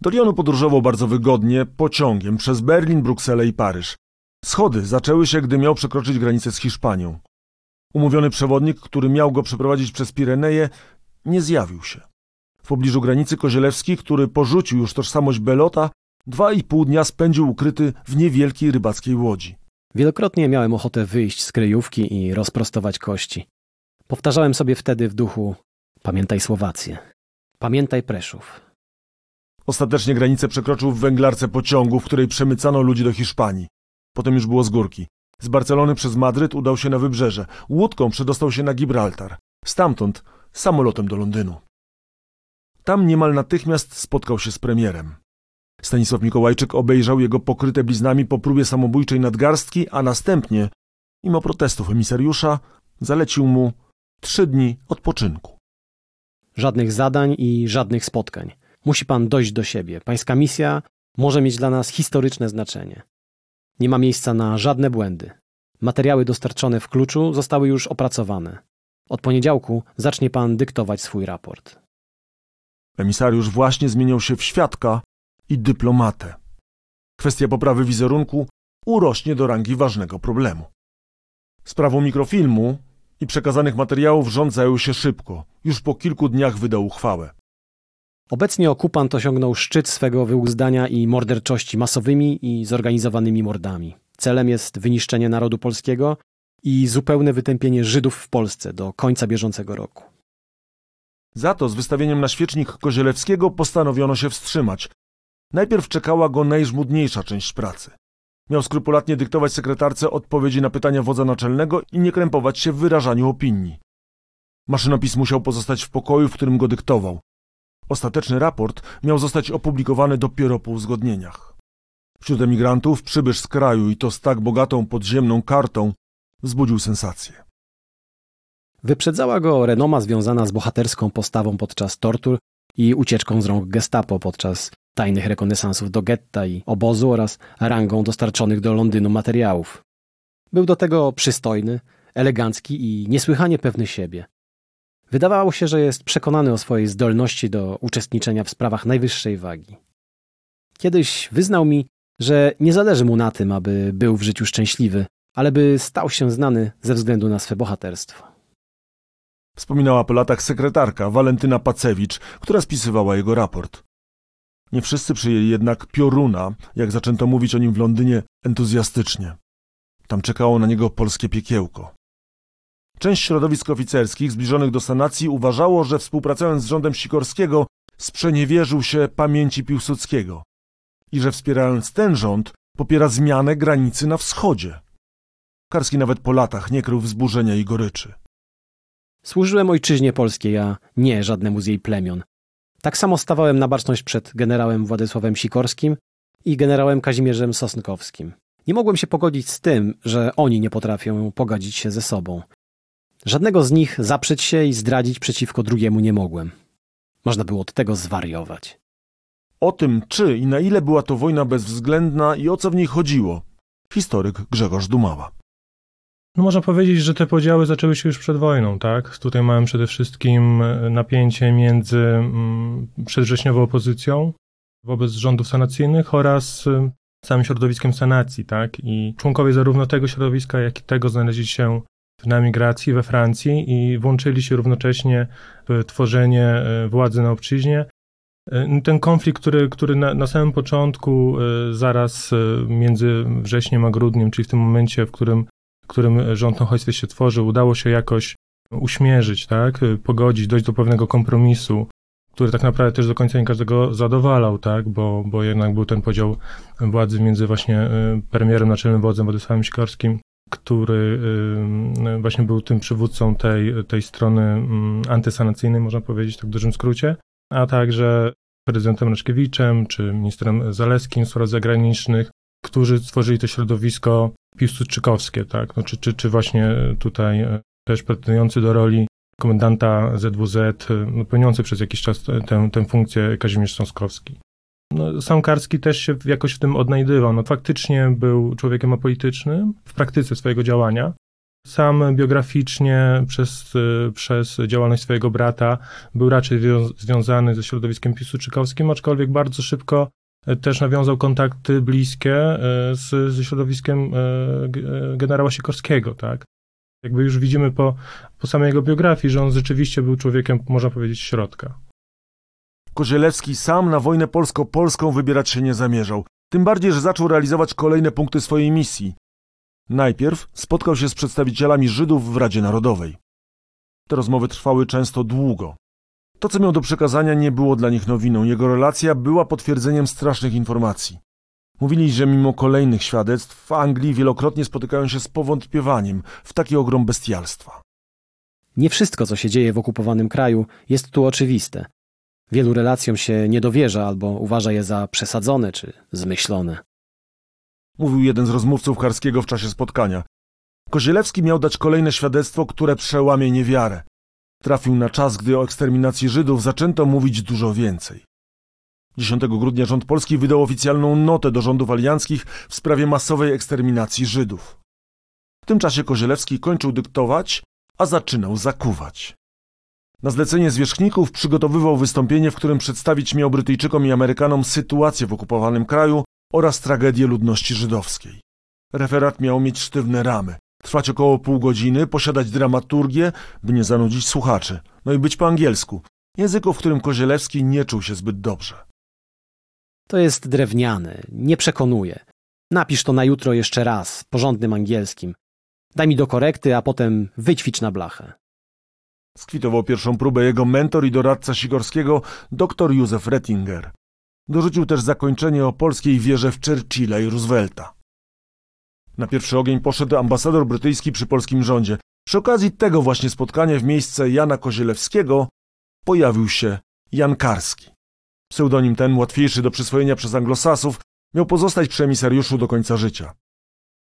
Do Lyonu podróżował bardzo wygodnie, pociągiem przez Berlin, Brukselę i Paryż. Schody zaczęły się, gdy miał przekroczyć granicę z Hiszpanią. Umówiony przewodnik, który miał go przeprowadzić przez Pireneje, nie zjawił się. W pobliżu granicy Kozielewski, który porzucił już tożsamość Belota, dwa i pół dnia spędził ukryty w niewielkiej rybackiej łodzi. Wielokrotnie miałem ochotę wyjść z kryjówki i rozprostować kości. Powtarzałem sobie wtedy w duchu: Pamiętaj Słowację, pamiętaj Preszów. Ostatecznie granicę przekroczył w węglarce pociągu, w której przemycano ludzi do Hiszpanii. Potem już było z górki. Z Barcelony przez Madryt udał się na wybrzeże. Łódką przedostał się na Gibraltar. Stamtąd samolotem do Londynu. Tam niemal natychmiast spotkał się z premierem. Stanisław Mikołajczyk obejrzał jego pokryte bliznami po próbie samobójczej nadgarstki, a następnie, mimo protestów emisariusza, zalecił mu trzy dni odpoczynku. Żadnych zadań i żadnych spotkań. Musi pan dojść do siebie. Pańska misja może mieć dla nas historyczne znaczenie. Nie ma miejsca na żadne błędy. Materiały dostarczone w kluczu zostały już opracowane. Od poniedziałku zacznie pan dyktować swój raport. Emisariusz właśnie zmieniał się w świadka i dyplomatę. Kwestia poprawy wizerunku urośnie do rangi ważnego problemu. Sprawą mikrofilmu i przekazanych materiałów rząd zajął się szybko. Już po kilku dniach wydał uchwałę. Obecnie okupant osiągnął szczyt swego wyuzdania i morderczości masowymi i zorganizowanymi mordami. Celem jest wyniszczenie narodu polskiego i zupełne wytępienie Żydów w Polsce do końca bieżącego roku. Za to z wystawieniem na świecznik Kozielewskiego postanowiono się wstrzymać. Najpierw czekała go najżmudniejsza część pracy. Miał skrupulatnie dyktować sekretarce odpowiedzi na pytania wodza naczelnego i nie krępować się w wyrażaniu opinii. Maszynopis musiał pozostać w pokoju, w którym go dyktował. Ostateczny raport miał zostać opublikowany dopiero po uzgodnieniach. Wśród emigrantów przybysz z kraju i to z tak bogatą podziemną kartą wzbudził sensację. Wyprzedzała go renoma związana z bohaterską postawą podczas tortur i ucieczką z rąk gestapo podczas tajnych rekonesansów do getta i obozu oraz rangą dostarczonych do Londynu materiałów. Był do tego przystojny, elegancki i niesłychanie pewny siebie. Wydawało się, że jest przekonany o swojej zdolności do uczestniczenia w sprawach najwyższej wagi. Kiedyś wyznał mi, że nie zależy mu na tym, aby był w życiu szczęśliwy, ale by stał się znany ze względu na swe bohaterstwo. Wspominała po latach sekretarka Walentyna Pacewicz, która spisywała jego raport. Nie wszyscy przyjęli jednak pioruna, jak zaczęto mówić o nim w Londynie, entuzjastycznie. Tam czekało na niego polskie piekiełko. Część środowisk oficerskich zbliżonych do sanacji uważało, że współpracując z rządem Sikorskiego sprzeniewierzył się pamięci Piłsudskiego i że wspierając ten rząd popiera zmianę granicy na wschodzie. Karski nawet po latach nie krył wzburzenia i goryczy. Służyłem ojczyźnie polskiej, a nie żadnemu z jej plemion. Tak samo stawałem na baczność przed generałem Władysławem Sikorskim i generałem Kazimierzem Sosnkowskim. Nie mogłem się pogodzić z tym, że oni nie potrafią pogodzić się ze sobą. Żadnego z nich zaprzeć się i zdradzić przeciwko drugiemu nie mogłem. Można było od tego zwariować. O tym, czy i na ile była to wojna bezwzględna i o co w niej chodziło, historyk Grzegorz Dumała. No można powiedzieć, że te podziały zaczęły się już przed wojną, tak? Tutaj mamy przede wszystkim e, napięcie między mm, przedwrześniową opozycją wobec rządów sanacyjnych oraz e, samym środowiskiem sanacji, tak? I członkowie zarówno tego środowiska, jak i tego znaleźli się na emigracji we Francji i włączyli się równocześnie w tworzenie e, władzy na obczyźnie. Ten konflikt, który, który na, na samym początku, zaraz między wrześniem a grudniem, czyli w tym momencie, w którym którym rząd na uchodźstwie się tworzy, udało się jakoś uśmierzyć, tak, pogodzić, dojść do pewnego kompromisu, który tak naprawdę też do końca nie każdego zadowalał, tak, bo, bo jednak był ten podział władzy między właśnie y, premierem, naczelnym wodzem Władysławem Sikorskim, który y, właśnie był tym przywódcą tej, tej strony mm, antysanacyjnej, można powiedzieć tak w dużym skrócie, a także prezydentem Raczkiewiczem, czy ministrem Zaleskim spraw zagranicznych, którzy stworzyli to środowisko piłsudczykowskie, tak? No, czy, czy, czy właśnie tutaj e, też pretendujący do roli komendanta ZWZ, e, no, pełniący przez jakiś czas tę, funkcję Kazimierz Sąskowski. No, sam Karski też się jakoś w tym odnajdywał. No, faktycznie był człowiekiem apolitycznym w praktyce swojego działania. Sam biograficznie przez, e, przez działalność swojego brata był raczej związany ze środowiskiem piłsudczykowskim, aczkolwiek bardzo szybko też nawiązał kontakty bliskie e, z, ze środowiskiem e, e, generała Sikorskiego, tak? Jakby już widzimy po, po samej jego biografii, że on rzeczywiście był człowiekiem, można powiedzieć, środka. Kozielewski sam na wojnę polsko-polską wybierać się nie zamierzał. Tym bardziej, że zaczął realizować kolejne punkty swojej misji. Najpierw spotkał się z przedstawicielami Żydów w Radzie Narodowej. Te rozmowy trwały często długo. To, co miał do przekazania, nie było dla nich nowiną. Jego relacja była potwierdzeniem strasznych informacji. Mówili, że mimo kolejnych świadectw w Anglii wielokrotnie spotykają się z powątpiewaniem w taki ogrom bestialstwa. Nie wszystko, co się dzieje w okupowanym kraju, jest tu oczywiste. Wielu relacjom się nie dowierza albo uważa je za przesadzone czy zmyślone. Mówił jeden z rozmówców Karskiego w czasie spotkania. Kozielewski miał dać kolejne świadectwo, które przełamie niewiarę. Trafił na czas, gdy o eksterminacji Żydów zaczęto mówić dużo więcej. 10 grudnia rząd polski wydał oficjalną notę do rządów alianckich w sprawie masowej eksterminacji Żydów. W tym czasie Kozielewski kończył dyktować, a zaczynał zakuwać. Na zlecenie zwierzchników przygotowywał wystąpienie, w którym przedstawić miał Brytyjczykom i Amerykanom sytuację w okupowanym kraju oraz tragedię ludności żydowskiej. Referat miał mieć sztywne ramy trwać około pół godziny, posiadać dramaturgię, by nie zanudzić słuchaczy, no i być po angielsku, języku, w którym Kozielewski nie czuł się zbyt dobrze. To jest drewniany, nie przekonuje. Napisz to na jutro jeszcze raz, porządnym angielskim. Daj mi do korekty, a potem wyćwicz na blachę. Skwitował pierwszą próbę jego mentor i doradca Sigorskiego, dr Józef Rettinger. Dorzucił też zakończenie o polskiej wierze w Churchilla i Roosevelta. Na pierwszy ogień poszedł ambasador brytyjski przy polskim rządzie. Przy okazji tego właśnie spotkania w miejsce Jana Kozielewskiego pojawił się Jan Karski. Pseudonim ten, łatwiejszy do przyswojenia przez anglosasów, miał pozostać przy emisariuszu do końca życia.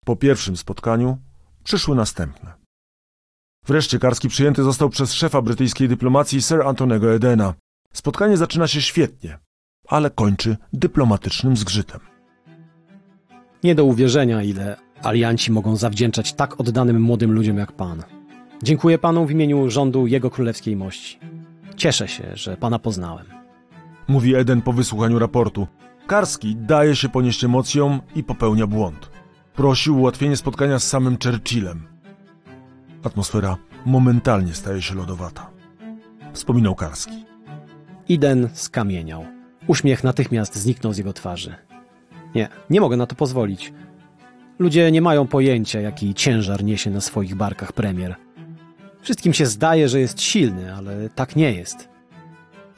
Po pierwszym spotkaniu przyszły następne. Wreszcie Karski przyjęty został przez szefa brytyjskiej dyplomacji Sir Antonego Edena. Spotkanie zaczyna się świetnie, ale kończy dyplomatycznym zgrzytem. Nie do uwierzenia, ile alianci mogą zawdzięczać tak oddanym młodym ludziom jak pan. Dziękuję panu w imieniu rządu Jego Królewskiej Mości. Cieszę się, że pana poznałem. Mówi Eden po wysłuchaniu raportu. Karski daje się ponieść emocjom i popełnia błąd. Prosił o ułatwienie spotkania z samym Churchillem. Atmosfera momentalnie staje się lodowata. Wspominał Karski. Iden skamieniał. Uśmiech natychmiast zniknął z jego twarzy. Nie, nie mogę na to pozwolić. Ludzie nie mają pojęcia, jaki ciężar niesie na swoich barkach premier. Wszystkim się zdaje, że jest silny, ale tak nie jest.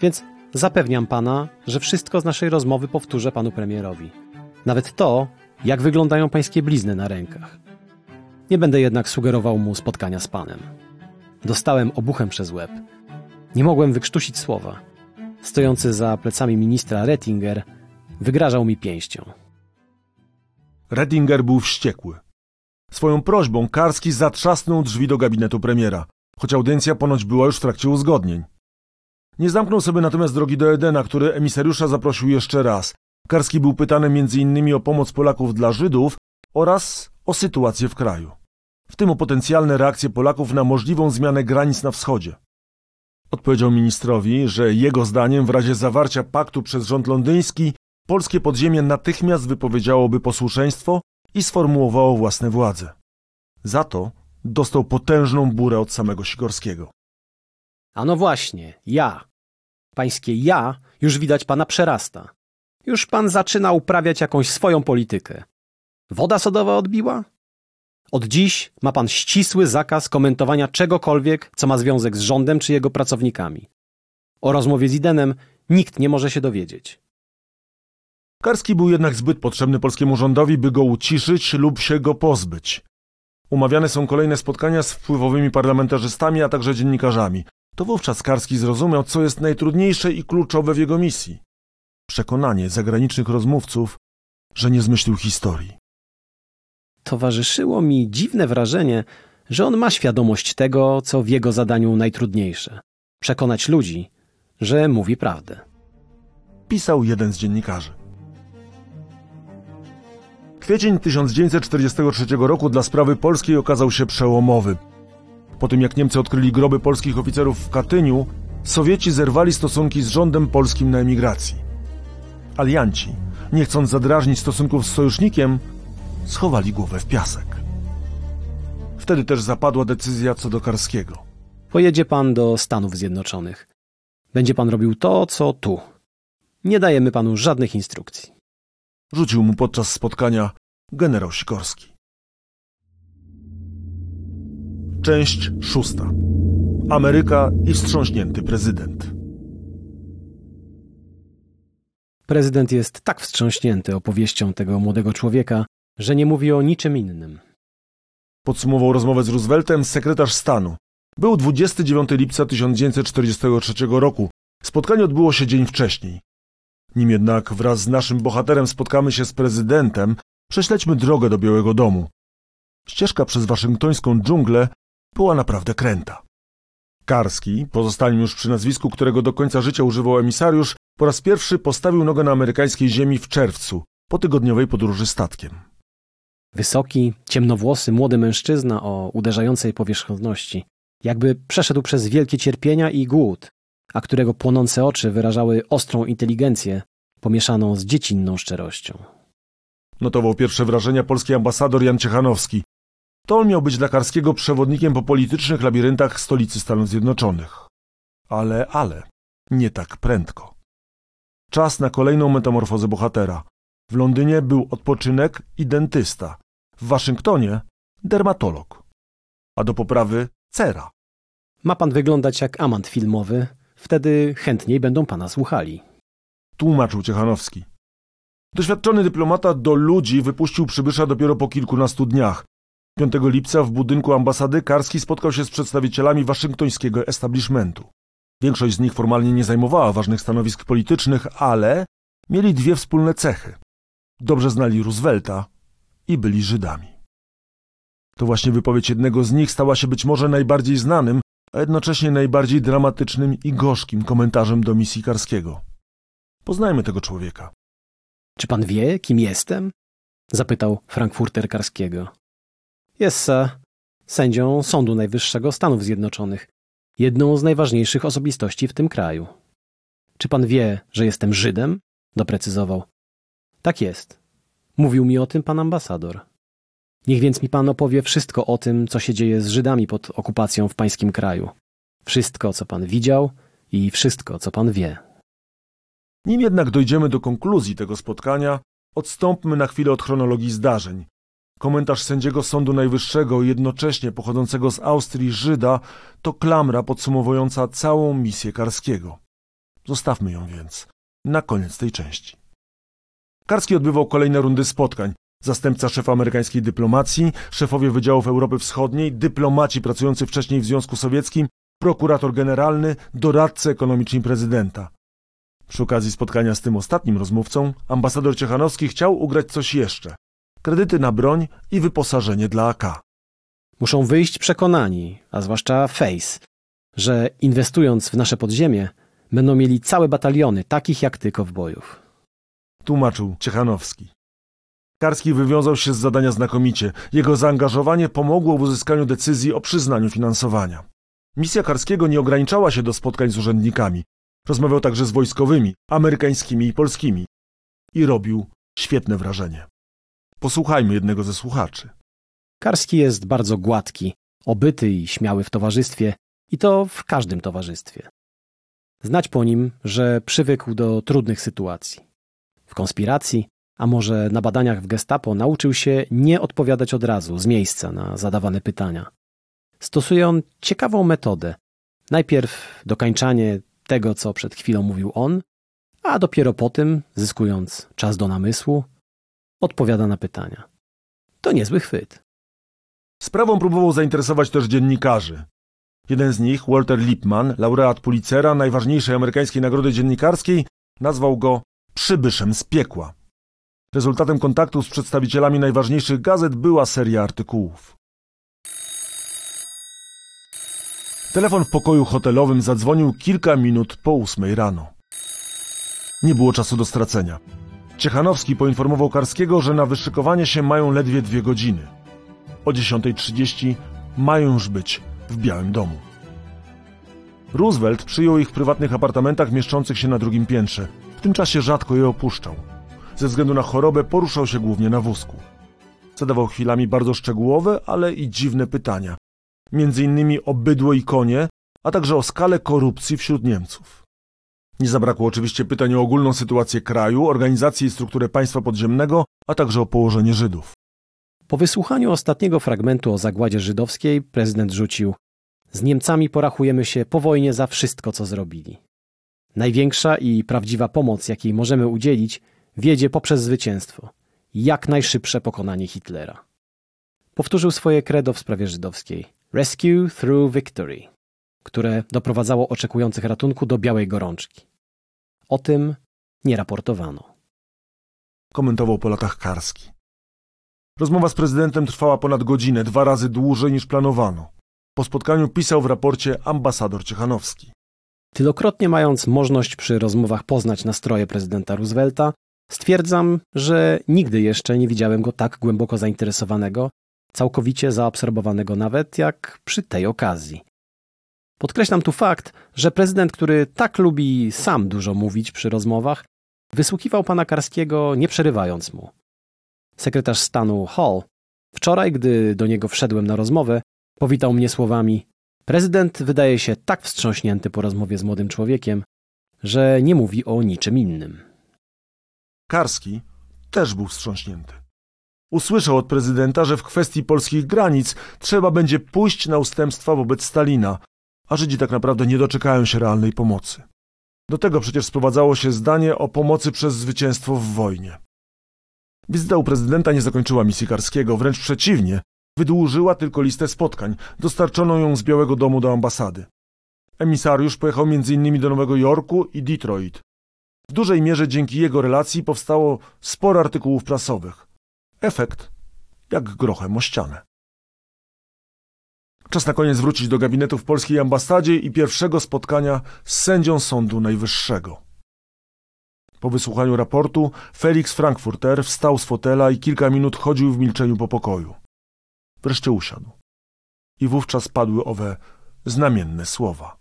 Więc zapewniam pana, że wszystko z naszej rozmowy powtórzę panu premierowi. Nawet to, jak wyglądają pańskie blizny na rękach. Nie będę jednak sugerował mu spotkania z panem. Dostałem obuchem przez łeb. Nie mogłem wykrztusić słowa. Stojący za plecami ministra Rettinger wygrażał mi pięścią. Rettinger był wściekły. Swoją prośbą Karski zatrzasnął drzwi do gabinetu premiera, choć audiencja ponoć była już w trakcie uzgodnień. Nie zamknął sobie natomiast drogi do Edena, który emisariusza zaprosił jeszcze raz. Karski był pytany m.in. o pomoc Polaków dla Żydów oraz o sytuację w kraju. W tym o potencjalne reakcje Polaków na możliwą zmianę granic na wschodzie. Odpowiedział ministrowi, że jego zdaniem w razie zawarcia paktu przez rząd londyński polskie podziemie natychmiast wypowiedziałoby posłuszeństwo i sformułowało własne władze. Za to dostał potężną burę od samego Sikorskiego. A no właśnie, ja. Pańskie ja już widać pana przerasta. Już pan zaczyna uprawiać jakąś swoją politykę. Woda sodowa odbiła? Od dziś ma pan ścisły zakaz komentowania czegokolwiek, co ma związek z rządem czy jego pracownikami. O rozmowie z Idenem nikt nie może się dowiedzieć. Karski był jednak zbyt potrzebny polskiemu rządowi, by go uciszyć lub się go pozbyć. Umawiane są kolejne spotkania z wpływowymi parlamentarzystami, a także dziennikarzami. To wówczas Karski zrozumiał, co jest najtrudniejsze i kluczowe w jego misji. Przekonanie zagranicznych rozmówców, że nie zmyślił historii. Towarzyszyło mi dziwne wrażenie, że on ma świadomość tego, co w jego zadaniu najtrudniejsze przekonać ludzi, że mówi prawdę. Pisał jeden z dziennikarzy. Kwiecień 1943 roku dla sprawy polskiej okazał się przełomowy. Po tym jak Niemcy odkryli groby polskich oficerów w Katyniu, Sowieci zerwali stosunki z rządem polskim na emigracji. Alianci, nie chcąc zadrażnić stosunków z sojusznikiem, schowali głowę w piasek. Wtedy też zapadła decyzja co do Karskiego. Pojedzie pan do Stanów Zjednoczonych. Będzie pan robił to, co tu. Nie dajemy panu żadnych instrukcji. Rzucił mu podczas spotkania generał Sikorski. Część szósta. Ameryka i wstrząśnięty prezydent. Prezydent jest tak wstrząśnięty opowieścią tego młodego człowieka, że nie mówi o niczym innym. Podsumował rozmowę z Rooseveltem sekretarz stanu. Był 29 lipca 1943 roku. Spotkanie odbyło się dzień wcześniej. Nim jednak wraz z naszym bohaterem spotkamy się z prezydentem, prześledźmy drogę do Białego Domu. Ścieżka przez waszyngtońską dżunglę była naprawdę kręta. Karski, pozostańmy już przy nazwisku, którego do końca życia używał emisariusz, po raz pierwszy postawił nogę na amerykańskiej ziemi w czerwcu, po tygodniowej podróży statkiem. Wysoki, ciemnowłosy młody mężczyzna o uderzającej powierzchowności, jakby przeszedł przez wielkie cierpienia i głód, a którego płonące oczy wyrażały ostrą inteligencję pomieszaną z dziecinną szczerością. Notował pierwsze wrażenia polski ambasador Jan Ciechanowski. To on miał być dla Karskiego przewodnikiem po politycznych labiryntach stolicy Stanów Zjednoczonych. Ale, ale, nie tak prędko. Czas na kolejną metamorfozę bohatera. W Londynie był odpoczynek i dentysta. W Waszyngtonie dermatolog. A do poprawy cera. Ma pan wyglądać jak amant filmowy, wtedy chętniej będą pana słuchali. Tłumaczył Ciechanowski. Doświadczony dyplomata do ludzi wypuścił przybysza dopiero po kilkunastu dniach. 5 lipca w budynku ambasady Karski spotkał się z przedstawicielami waszyngtońskiego establishmentu. Większość z nich formalnie nie zajmowała ważnych stanowisk politycznych, ale mieli dwie wspólne cechy. Dobrze znali Roosevelta i byli Żydami. To właśnie wypowiedź jednego z nich stała się być może najbardziej znanym, a jednocześnie najbardziej dramatycznym i gorzkim komentarzem do misji Karskiego. Poznajmy tego człowieka. Czy pan wie, kim jestem? Zapytał Frankfurter Karskiego. Jest sir, sędzią Sądu Najwyższego Stanów Zjednoczonych, jedną z najważniejszych osobistości w tym kraju. Czy pan wie, że jestem Żydem? Doprecyzował. Tak jest. Mówił mi o tym pan ambasador. Niech więc mi pan opowie wszystko o tym, co się dzieje z Żydami pod okupacją w pańskim kraju. Wszystko, co pan widział i wszystko, co pan wie. Nim jednak dojdziemy do konkluzji tego spotkania, odstąpmy na chwilę od chronologii zdarzeń. Komentarz sędziego Sądu Najwyższego, jednocześnie pochodzącego z Austrii Żyda, to klamra podsumowująca całą misję Karskiego. Zostawmy ją więc na koniec tej części. Karski odbywał kolejne rundy spotkań. Zastępca szefa amerykańskiej dyplomacji, szefowie wydziałów Europy Wschodniej, dyplomaci pracujący wcześniej w Związku Sowieckim, prokurator generalny, doradcy ekonomiczni prezydenta. Przy okazji spotkania z tym ostatnim rozmówcą, ambasador Ciechanowski chciał ugrać coś jeszcze. Kredyty na broń i wyposażenie dla AK. Muszą wyjść przekonani, a zwłaszcza Face, że inwestując w nasze podziemie, będą mieli całe bataliony takich jak ty kowbojów. Tłumaczył Ciechanowski. Karski wywiązał się z zadania znakomicie. Jego zaangażowanie pomogło w uzyskaniu decyzji o przyznaniu finansowania. Misja Karskiego nie ograniczała się do spotkań z urzędnikami. Rozmawiał także z wojskowymi, amerykańskimi i polskimi. I robił świetne wrażenie. Posłuchajmy jednego ze słuchaczy. Karski jest bardzo gładki, obyty i śmiały w towarzystwie, i to w każdym towarzystwie. Znać po nim, że przywykł do trudnych sytuacji. W konspiracji, a może na badaniach w gestapo nauczył się nie odpowiadać od razu, z miejsca na zadawane pytania. Stosuje on ciekawą metodę. Najpierw dokańczanie tego, co przed chwilą mówił on, a dopiero po tym, zyskując czas do namysłu, odpowiada na pytania. To niezły chwyt. Sprawą próbował zainteresować też dziennikarzy. Jeden z nich, Walter Lipman, laureat Pulitzera, najważniejszej amerykańskiej nagrody dziennikarskiej, nazwał go przybyszem z piekła. Rezultatem kontaktu z przedstawicielami najważniejszych gazet była seria artykułów. Telefon w pokoju hotelowym zadzwonił kilka minut po ósmej rano. Nie było czasu do stracenia. Ciechanowski poinformował Karskiego, że na wyszykowanie się mają ledwie dwie godziny. O 10.30 mają już być w Białym Domu. Roosevelt przyjął ich w prywatnych apartamentach mieszczących się na drugim piętrze. W tym czasie rzadko je opuszczał. Ze względu na chorobę poruszał się głównie na wózku. Zadawał chwilami bardzo szczegółowe, ale i dziwne pytania. Między innymi o bydło i konie, a także o skalę korupcji wśród Niemców. Nie zabrakło oczywiście pytań o ogólną sytuację kraju, organizację i strukturę państwa podziemnego, a także o położenie Żydów. Po wysłuchaniu ostatniego fragmentu o zagładzie żydowskiej, prezydent rzucił: Z Niemcami porachujemy się po wojnie za wszystko, co zrobili. Największa i prawdziwa pomoc, jakiej możemy udzielić, wiedzie poprzez zwycięstwo jak najszybsze pokonanie Hitlera. Powtórzył swoje credo w sprawie żydowskiej Rescue through Victory, które doprowadzało oczekujących ratunku do białej gorączki. O tym nie raportowano. Komentował po latach Karski. Rozmowa z prezydentem trwała ponad godzinę, dwa razy dłużej niż planowano. Po spotkaniu pisał w raporcie ambasador Ciechanowski. Tylokrotnie mając możliwość przy rozmowach poznać nastroje prezydenta Roosevelta, stwierdzam, że nigdy jeszcze nie widziałem go tak głęboko zainteresowanego, całkowicie zaabsorbowanego nawet jak przy tej okazji. Podkreślam tu fakt, że prezydent, który tak lubi sam dużo mówić przy rozmowach, wysłuchiwał pana Karskiego nie przerywając mu. Sekretarz stanu Hall, wczoraj, gdy do niego wszedłem na rozmowę, powitał mnie słowami: Prezydent wydaje się tak wstrząśnięty po rozmowie z młodym człowiekiem, że nie mówi o niczym innym. Karski też był wstrząśnięty. Usłyszał od prezydenta, że w kwestii polskich granic trzeba będzie pójść na ustępstwa wobec Stalina, a Żydzi tak naprawdę nie doczekają się realnej pomocy. Do tego przecież sprowadzało się zdanie o pomocy przez zwycięstwo w wojnie. Wizyta u prezydenta nie zakończyła misji Karskiego, wręcz przeciwnie, wydłużyła tylko listę spotkań, dostarczono ją z Białego Domu do ambasady. Emisariusz pojechał m.in. do Nowego Jorku i Detroit. W dużej mierze dzięki jego relacji powstało sporo artykułów prasowych. Efekt jak grochem o ścianę. Czas na koniec wrócić do gabinetu w polskiej ambasadzie i pierwszego spotkania z sędzią Sądu Najwyższego. Po wysłuchaniu raportu Felix Frankfurter wstał z fotela i kilka minut chodził w milczeniu po pokoju. Wreszcie usiadł. I wówczas padły owe znamienne słowa.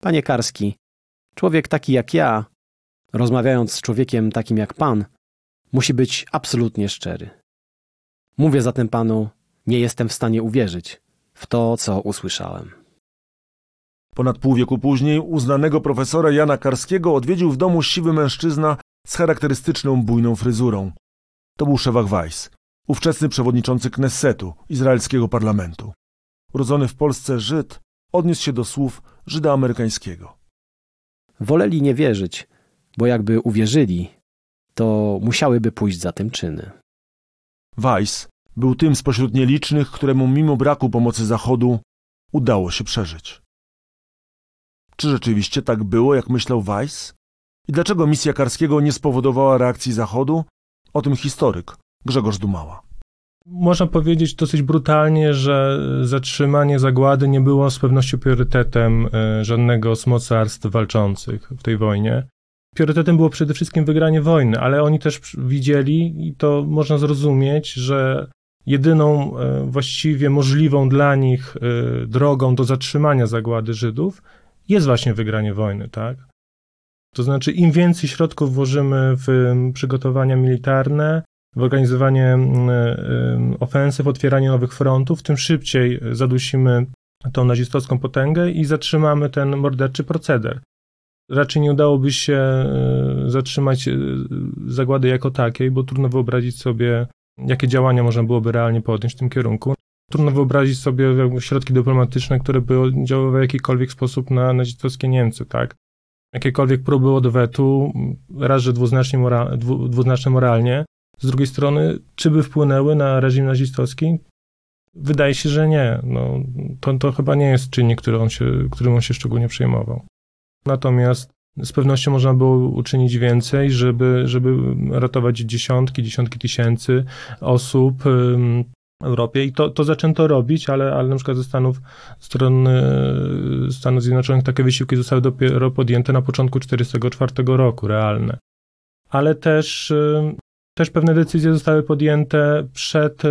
Panie Karski, człowiek taki jak ja, rozmawiając z człowiekiem takim jak pan, musi być absolutnie szczery. Mówię zatem panu, nie jestem w stanie uwierzyć w to, co usłyszałem. Ponad pół wieku później uznanego profesora Jana Karskiego odwiedził w domu siwy mężczyzna z charakterystyczną bujną fryzurą. To był Szewach Weiss, ówczesny przewodniczący Knessetu, izraelskiego parlamentu. Urodzony w Polsce Żyd odniósł się do słów Żyda amerykańskiego. Woleli nie wierzyć, bo jakby uwierzyli, to musiałyby pójść za tym czyny. Weiss był tym spośród nielicznych, któremu mimo braku pomocy Zachodu udało się przeżyć. Czy rzeczywiście tak było, jak myślał Weiss? I dlaczego misja Karskiego nie spowodowała reakcji Zachodu? O tym historyk Grzegorz Dumała. Można powiedzieć dosyć brutalnie, że zatrzymanie zagłady nie było z pewnością priorytetem e, żadnego z mocarstw walczących w tej wojnie. Priorytetem było przede wszystkim wygranie wojny, ale oni też widzieli, i to można zrozumieć, że jedyną e, właściwie możliwą dla nich e, drogą do zatrzymania zagłady Żydów jest właśnie wygranie wojny, tak? To znaczy, im więcej środków włożymy w przygotowania militarne, w organizowanie ofensyw, otwieranie nowych frontów, tym szybciej zadusimy tą nazistowską potęgę i zatrzymamy ten morderczy proceder. Raczej nie udałoby się e, zatrzymać zagłady jako takiej, bo trudno wyobrazić sobie, jakie działania można byłoby realnie podjąć w tym kierunku. Trudno wyobrazić sobie środki dyplomatyczne, które by działały w jakikolwiek sposób na nazistowskie Niemcy, tak? Jakiekolwiek próby odwetu, raz, że dwuznacznie, mora, dwu, dwuznacznie moralnie, z drugiej strony, czy by wpłynęły na reżim nazistowski? Wydaje się, że nie. No, to, to chyba nie jest czynnik, który on się, którym on się szczególnie przejmował. Natomiast z pewnością można było uczynić więcej, żeby, żeby ratować dziesiątki, dziesiątki tysięcy osób w Europie i to, to zaczęto robić, ale, ale na przykład ze Stanów, strony Stanów Zjednoczonych takie wysiłki zostały dopiero podjęte na początku 1944 roku, realne. Ale też też pewne decyzje zostały podjęte przed,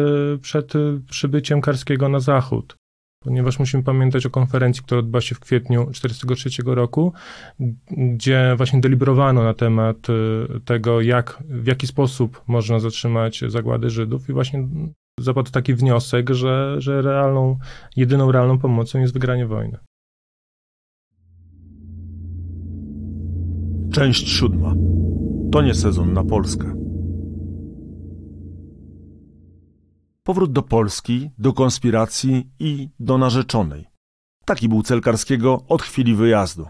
przed przybyciem Karskiego na zachód, ponieważ musimy pamiętać o konferencji, która odbyła się w kwietniu 1943 roku, gdzie właśnie deliberowano na temat e, tego, jak, w jaki sposób można zatrzymać zagłady Żydów i właśnie zapadł taki wniosek, że, że realną, jedyną realną pomocą jest wygranie wojny. Część siódma. To nie sezon na Polskę. Powrót do Polski, do konspiracji i do narzeczonej. Taki był cel Karskiego od chwili wyjazdu.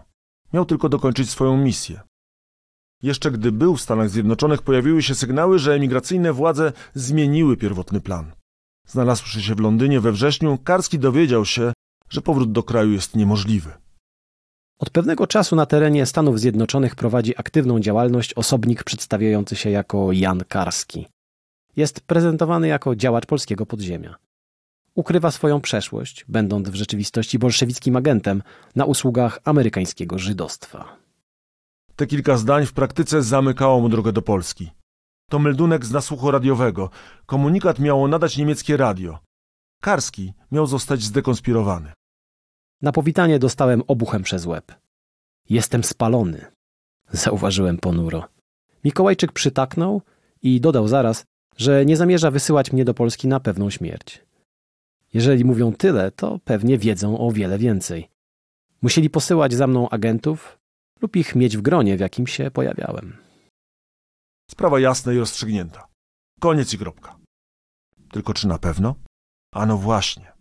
Miał tylko dokończyć swoją misję. Jeszcze gdy był w Stanach Zjednoczonych, pojawiły się sygnały, że emigracyjne władze zmieniły pierwotny plan. Znalazłszy się w Londynie we wrześniu, Karski dowiedział się, że powrót do kraju jest niemożliwy. Od pewnego czasu na terenie Stanów Zjednoczonych prowadzi aktywną działalność osobnik przedstawiający się jako Jan Karski jest prezentowany jako działacz polskiego podziemia. Ukrywa swoją przeszłość, będąc w rzeczywistości bolszewickim agentem na usługach amerykańskiego żydostwa. Te kilka zdań w praktyce zamykało mu drogę do Polski. To meldunek z nasłuchu radiowego. Komunikat miało nadać niemieckie radio. Karski miał zostać zdekonspirowany. Na powitanie dostałem obuchem przez łeb. Jestem spalony, zauważyłem ponuro. Mikołajczyk przytaknął i dodał zaraz, że nie zamierza wysyłać mnie do Polski na pewną śmierć. Jeżeli mówią tyle, to pewnie wiedzą o wiele więcej. Musieli posyłać za mną agentów lub ich mieć w gronie, w jakim się pojawiałem. Sprawa jasna i rozstrzygnięta. Koniec i kropka. Tylko czy na pewno? Ano właśnie.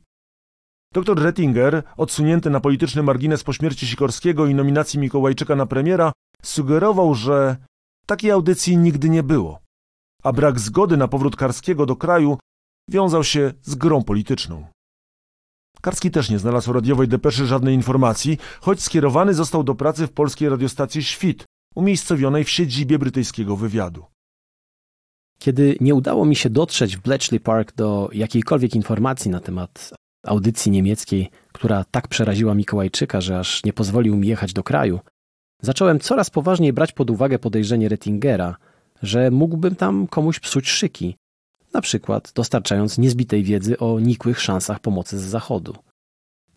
Dr Rettinger, odsunięty na polityczny margines po śmierci Sikorskiego i nominacji Mikołajczyka na premiera, sugerował, że takiej audycji nigdy nie było, a brak zgody na powrót Karskiego do kraju wiązał się z grą polityczną. Karski też nie znalazł radiowej depeszy żadnej informacji, choć skierowany został do pracy w polskiej radiostacji Świt, umiejscowionej w siedzibie brytyjskiego wywiadu. Kiedy nie udało mi się dotrzeć w Bletchley Park do jakiejkolwiek informacji na temat audycji niemieckiej, która tak przeraziła Mikołajczyka, że aż nie pozwolił mi jechać do kraju, zacząłem coraz poważniej brać pod uwagę podejrzenie Rettingera, że mógłbym tam komuś psuć szyki, na przykład dostarczając niezbitej wiedzy o nikłych szansach pomocy z zachodu.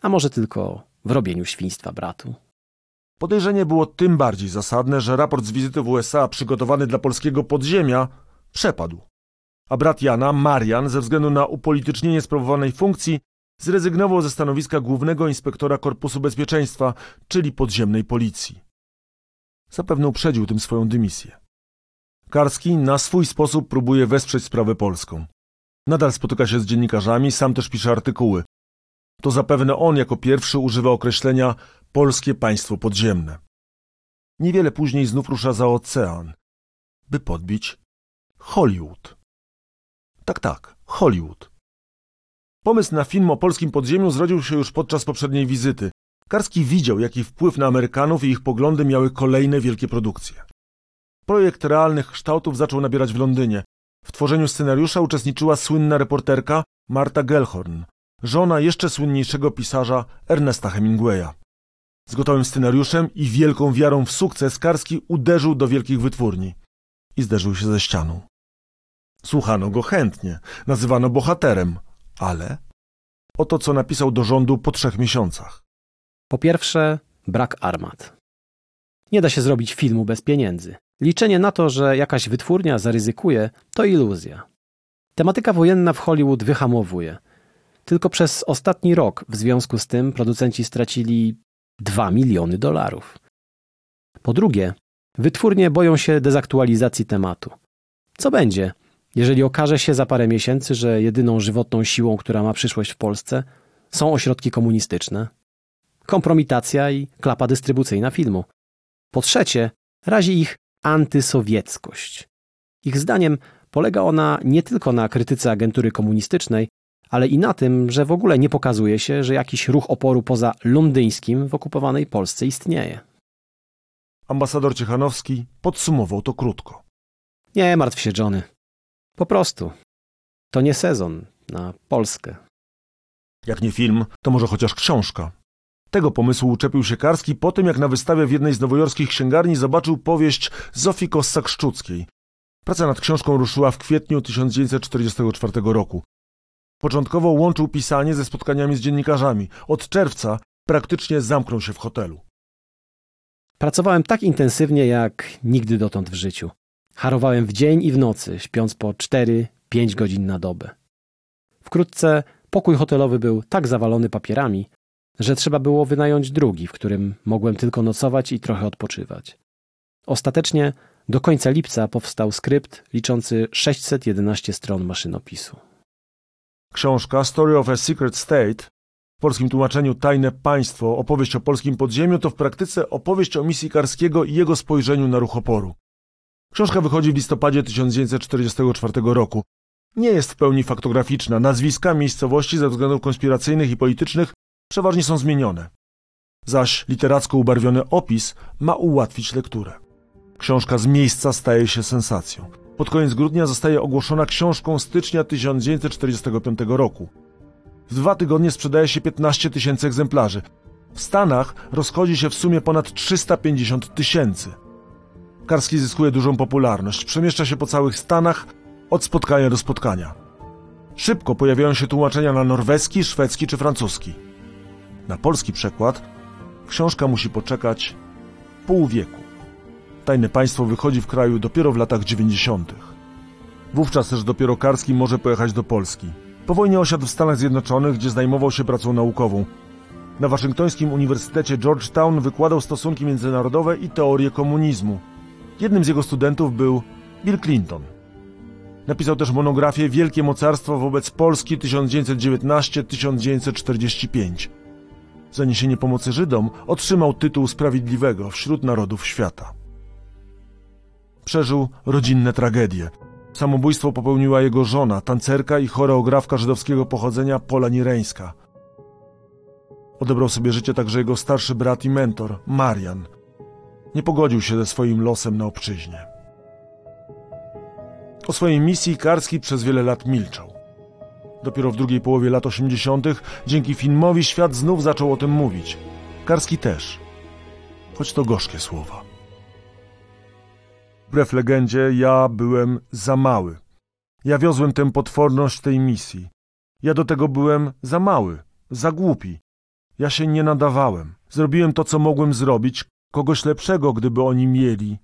A może tylko w robieniu świństwa bratu. Podejrzenie było tym bardziej zasadne, że raport z wizyty w USA przygotowany dla polskiego podziemia przepadł. A brat Jana, Marian, ze względu na upolitycznienie sprawowanej funkcji, zrezygnował ze stanowiska głównego inspektora Korpusu Bezpieczeństwa, czyli podziemnej policji. Zapewne uprzedził tym swoją dymisję. Karski na swój sposób próbuje wesprzeć sprawę polską. Nadal spotyka się z dziennikarzami, sam też pisze artykuły. To zapewne on jako pierwszy używa określenia polskie państwo podziemne. Niewiele później znów rusza za ocean, by podbić Hollywood. Tak, tak, Hollywood. Pomysł na film o polskim podziemiu zrodził się już podczas poprzedniej wizyty. Karski widział, jaki wpływ na Amerykanów i ich poglądy miały kolejne wielkie produkcje. Projekt realnych kształtów zaczął nabierać w Londynie. W tworzeniu scenariusza uczestniczyła słynna reporterka Marta Gellhorn, żona jeszcze słynniejszego pisarza Ernesta Hemingwaya. Z gotowym scenariuszem i wielką wiarą w sukces Karski uderzył do wielkich wytwórni i zderzył się ze ścianą. Słuchano go chętnie, nazywano bohaterem, ale oto co napisał do rządu po trzech miesiącach. Po pierwsze, brak armat. Nie da się zrobić filmu bez pieniędzy. Liczenie na to, że jakaś wytwórnia zaryzykuje, to iluzja. Tematyka wojenna w Hollywood wyhamowuje. Tylko przez ostatni rok w związku z tym producenci stracili 2 miliony dolarów. Po drugie, wytwórnie boją się dezaktualizacji tematu. Co będzie, jeżeli okaże się za parę miesięcy, że jedyną żywotną siłą, która ma przyszłość w Polsce, są ośrodki komunistyczne? Kompromitacja i klapa dystrybucyjna filmu. Po trzecie, razi ich antysowieckość. Ich zdaniem polega ona nie tylko na krytyce agentury komunistycznej, ale i na tym, że w ogóle nie pokazuje się, że jakiś ruch oporu poza londyńskim w okupowanej Polsce istnieje. Ambasador Ciechanowski podsumował to krótko. Nie martw się, Johnny. Po prostu. To nie sezon na Polskę. Jak nie film, to może chociaż książka. Tego pomysłu uczepił się Karski po tym, jak na wystawie w jednej z nowojorskich księgarni zobaczył powieść Zofii Kossak-Szczuckiej. Praca nad książką ruszyła w kwietniu 1944 roku. Początkowo łączył pisanie ze spotkaniami z dziennikarzami. Od czerwca praktycznie zamknął się w hotelu. Pracowałem tak intensywnie jak nigdy dotąd w życiu. Harowałem w dzień i w nocy, śpiąc po 4-5 godzin na dobę. Wkrótce pokój hotelowy był tak zawalony papierami, że trzeba było wynająć drugi, w którym mogłem tylko nocować i trochę odpoczywać. Ostatecznie do końca lipca powstał skrypt liczący 611 stron maszynopisu. Książka Story of a Secret State, w polskim tłumaczeniu Tajne Państwo, opowieść o polskim podziemiu, to w praktyce opowieść o misji Karskiego i jego spojrzeniu na ruch oporu. Książka wychodzi w listopadzie 1944 roku. Nie jest w pełni faktograficzna. Nazwiska miejscowości ze względów konspiracyjnych i politycznych przeważnie są zmienione. Zaś literacko ubarwiony opis ma ułatwić lekturę. Książka z miejsca staje się sensacją. Pod koniec grudnia zostaje ogłoszona książką stycznia 1945 roku. W dwa tygodnie sprzedaje się 15 tysięcy egzemplarzy. W Stanach rozchodzi się w sumie ponad 350 tysięcy. Karski zyskuje dużą popularność, przemieszcza się po całych Stanach od spotkania do spotkania. Szybko pojawiają się tłumaczenia na norweski, szwedzki czy francuski. Na polski przekład książka musi poczekać pół wieku. Tajne państwo wychodzi w kraju dopiero w latach 90. Wówczas też dopiero Karski może pojechać do Polski. Po wojnie osiadł w Stanach Zjednoczonych, gdzie zajmował się pracą naukową. Na waszyngtońskim Uniwersytecie Georgetown wykładał stosunki międzynarodowe i teorię komunizmu. Jednym z jego studentów był Bill Clinton. Napisał też monografię Wielkie Mocarstwo wobec Polski 1919-1945. Za niesienie pomocy Żydom otrzymał tytuł Sprawiedliwego wśród narodów świata. Przeżył rodzinne tragedie. Samobójstwo popełniła jego żona, tancerka i choreografka żydowskiego pochodzenia Pola Nireńska. Odebrał sobie życie także jego starszy brat i mentor, Marian. Nie pogodził się ze swoim losem na obczyźnie. O swojej misji Karski przez wiele lat milczał. Dopiero w drugiej połowie lat 80. dzięki filmowi świat znów zaczął o tym mówić. Karski też. Choć to gorzkie słowa. Wbrew legendzie, ja byłem za mały. Ja wiozłem tę potworność tej misji. Ja do tego byłem za mały, za głupi. Ja się nie nadawałem. Zrobiłem to, co mogłem zrobić, kogoś lepszego, gdyby oni mieli,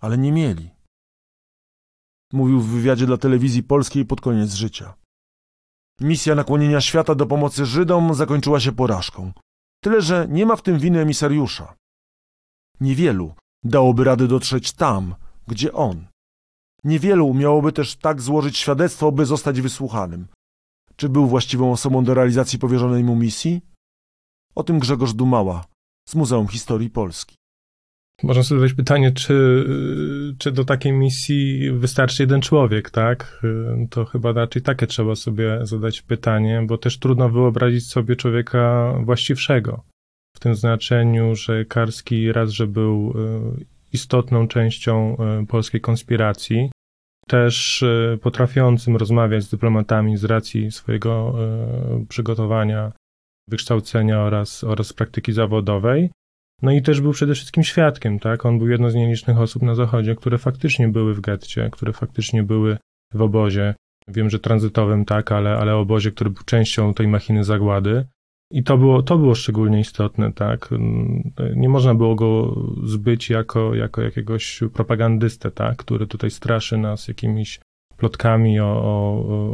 ale nie mieli. Mówił w wywiadzie dla telewizji polskiej pod koniec życia. Misja nakłonienia świata do pomocy Żydom zakończyła się porażką. Tyle, że nie ma w tym winy emisariusza. Niewielu dałoby rady dotrzeć tam, gdzie on. Niewielu umiałoby też tak złożyć świadectwo, by zostać wysłuchanym. Czy był właściwą osobą do realizacji powierzonej mu misji? O tym Grzegorz Dumała z Muzeum Historii Polski. Można sobie zadać pytanie, czy, czy do takiej misji wystarczy jeden człowiek, tak? To chyba raczej takie trzeba sobie zadać pytanie, bo też trudno wyobrazić sobie człowieka właściwszego. W tym znaczeniu, że Karski raz, że był e, istotną częścią e, polskiej konspiracji, też e, potrafiącym rozmawiać z dyplomatami z racji swojego przygotowania, wykształcenia oraz, oraz praktyki zawodowej. No i też był przede wszystkim świadkiem, tak? On był jedną z nielicznych osób na Zachodzie, które faktycznie były w getcie, które faktycznie były w obozie. Wiem, że tranzytowym, tak, ale, ale obozie, który był częścią tej machiny zagłady. I to było, to było szczególnie istotne, tak. Nie można było go zbyć jako, jako jakiegoś propagandystę, tak, który tutaj straszy nas jakimiś plotkami o,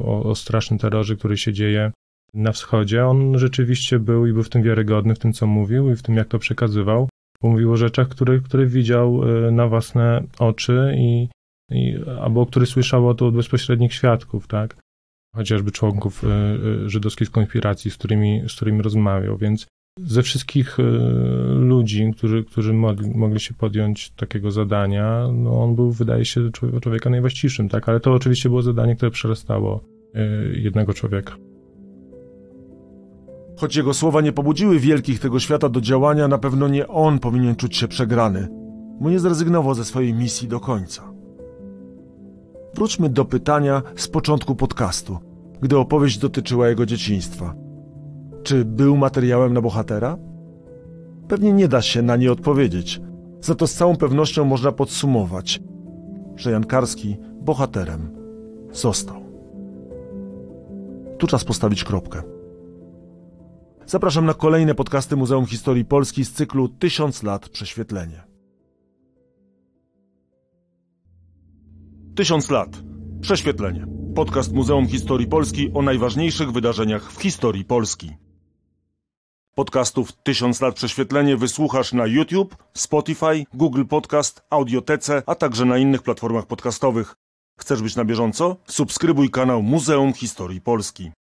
o, o strasznym terrorze, który się dzieje na wschodzie. On rzeczywiście był i był w tym wiarygodny, w tym, co mówił i w tym, jak to przekazywał. Mówił o rzeczach, które, które widział e, na własne oczy i, i albo który słyszał to od bezpośrednich świadków, tak? Chociażby członków e, e, żydowskiej konspiracji, z którymi, z którymi rozmawiał, więc ze wszystkich ludzi, którzy, którzy mogli, mogli się podjąć takiego zadania, no on był, wydaje się, człowieka najwłaściwszym, tak? Ale to oczywiście było zadanie, które przerastało jednego człowieka. Choć jego słowa nie pobudziły wielkich tego świata do działania, na pewno nie on powinien czuć się przegrany, bo nie zrezygnował ze swojej misji do końca. Wróćmy do pytania z początku podcastu, gdy opowieść dotyczyła jego dzieciństwa. Czy był materiałem na bohatera? Pewnie nie da się na nie odpowiedzieć, za to z całą pewnością można podsumować, że Jan Karski bohaterem został. Tu czas postawić kropkę. Zapraszam na kolejne podcasty Muzeum Historii Polski z cyklu Tysiąc lat prześwietlenie. Tysiąc lat prześwietlenie. Podcast Muzeum Historii Polski o najważniejszych wydarzeniach w historii Polski. Podcastów Tysiąc lat prześwietlenie wysłuchasz na YouTube, Spotify, Google Podcast, Audiotece, a także na innych platformach podcastowych. Chcesz być na bieżąco? Subskrybuj kanał Muzeum Historii Polski.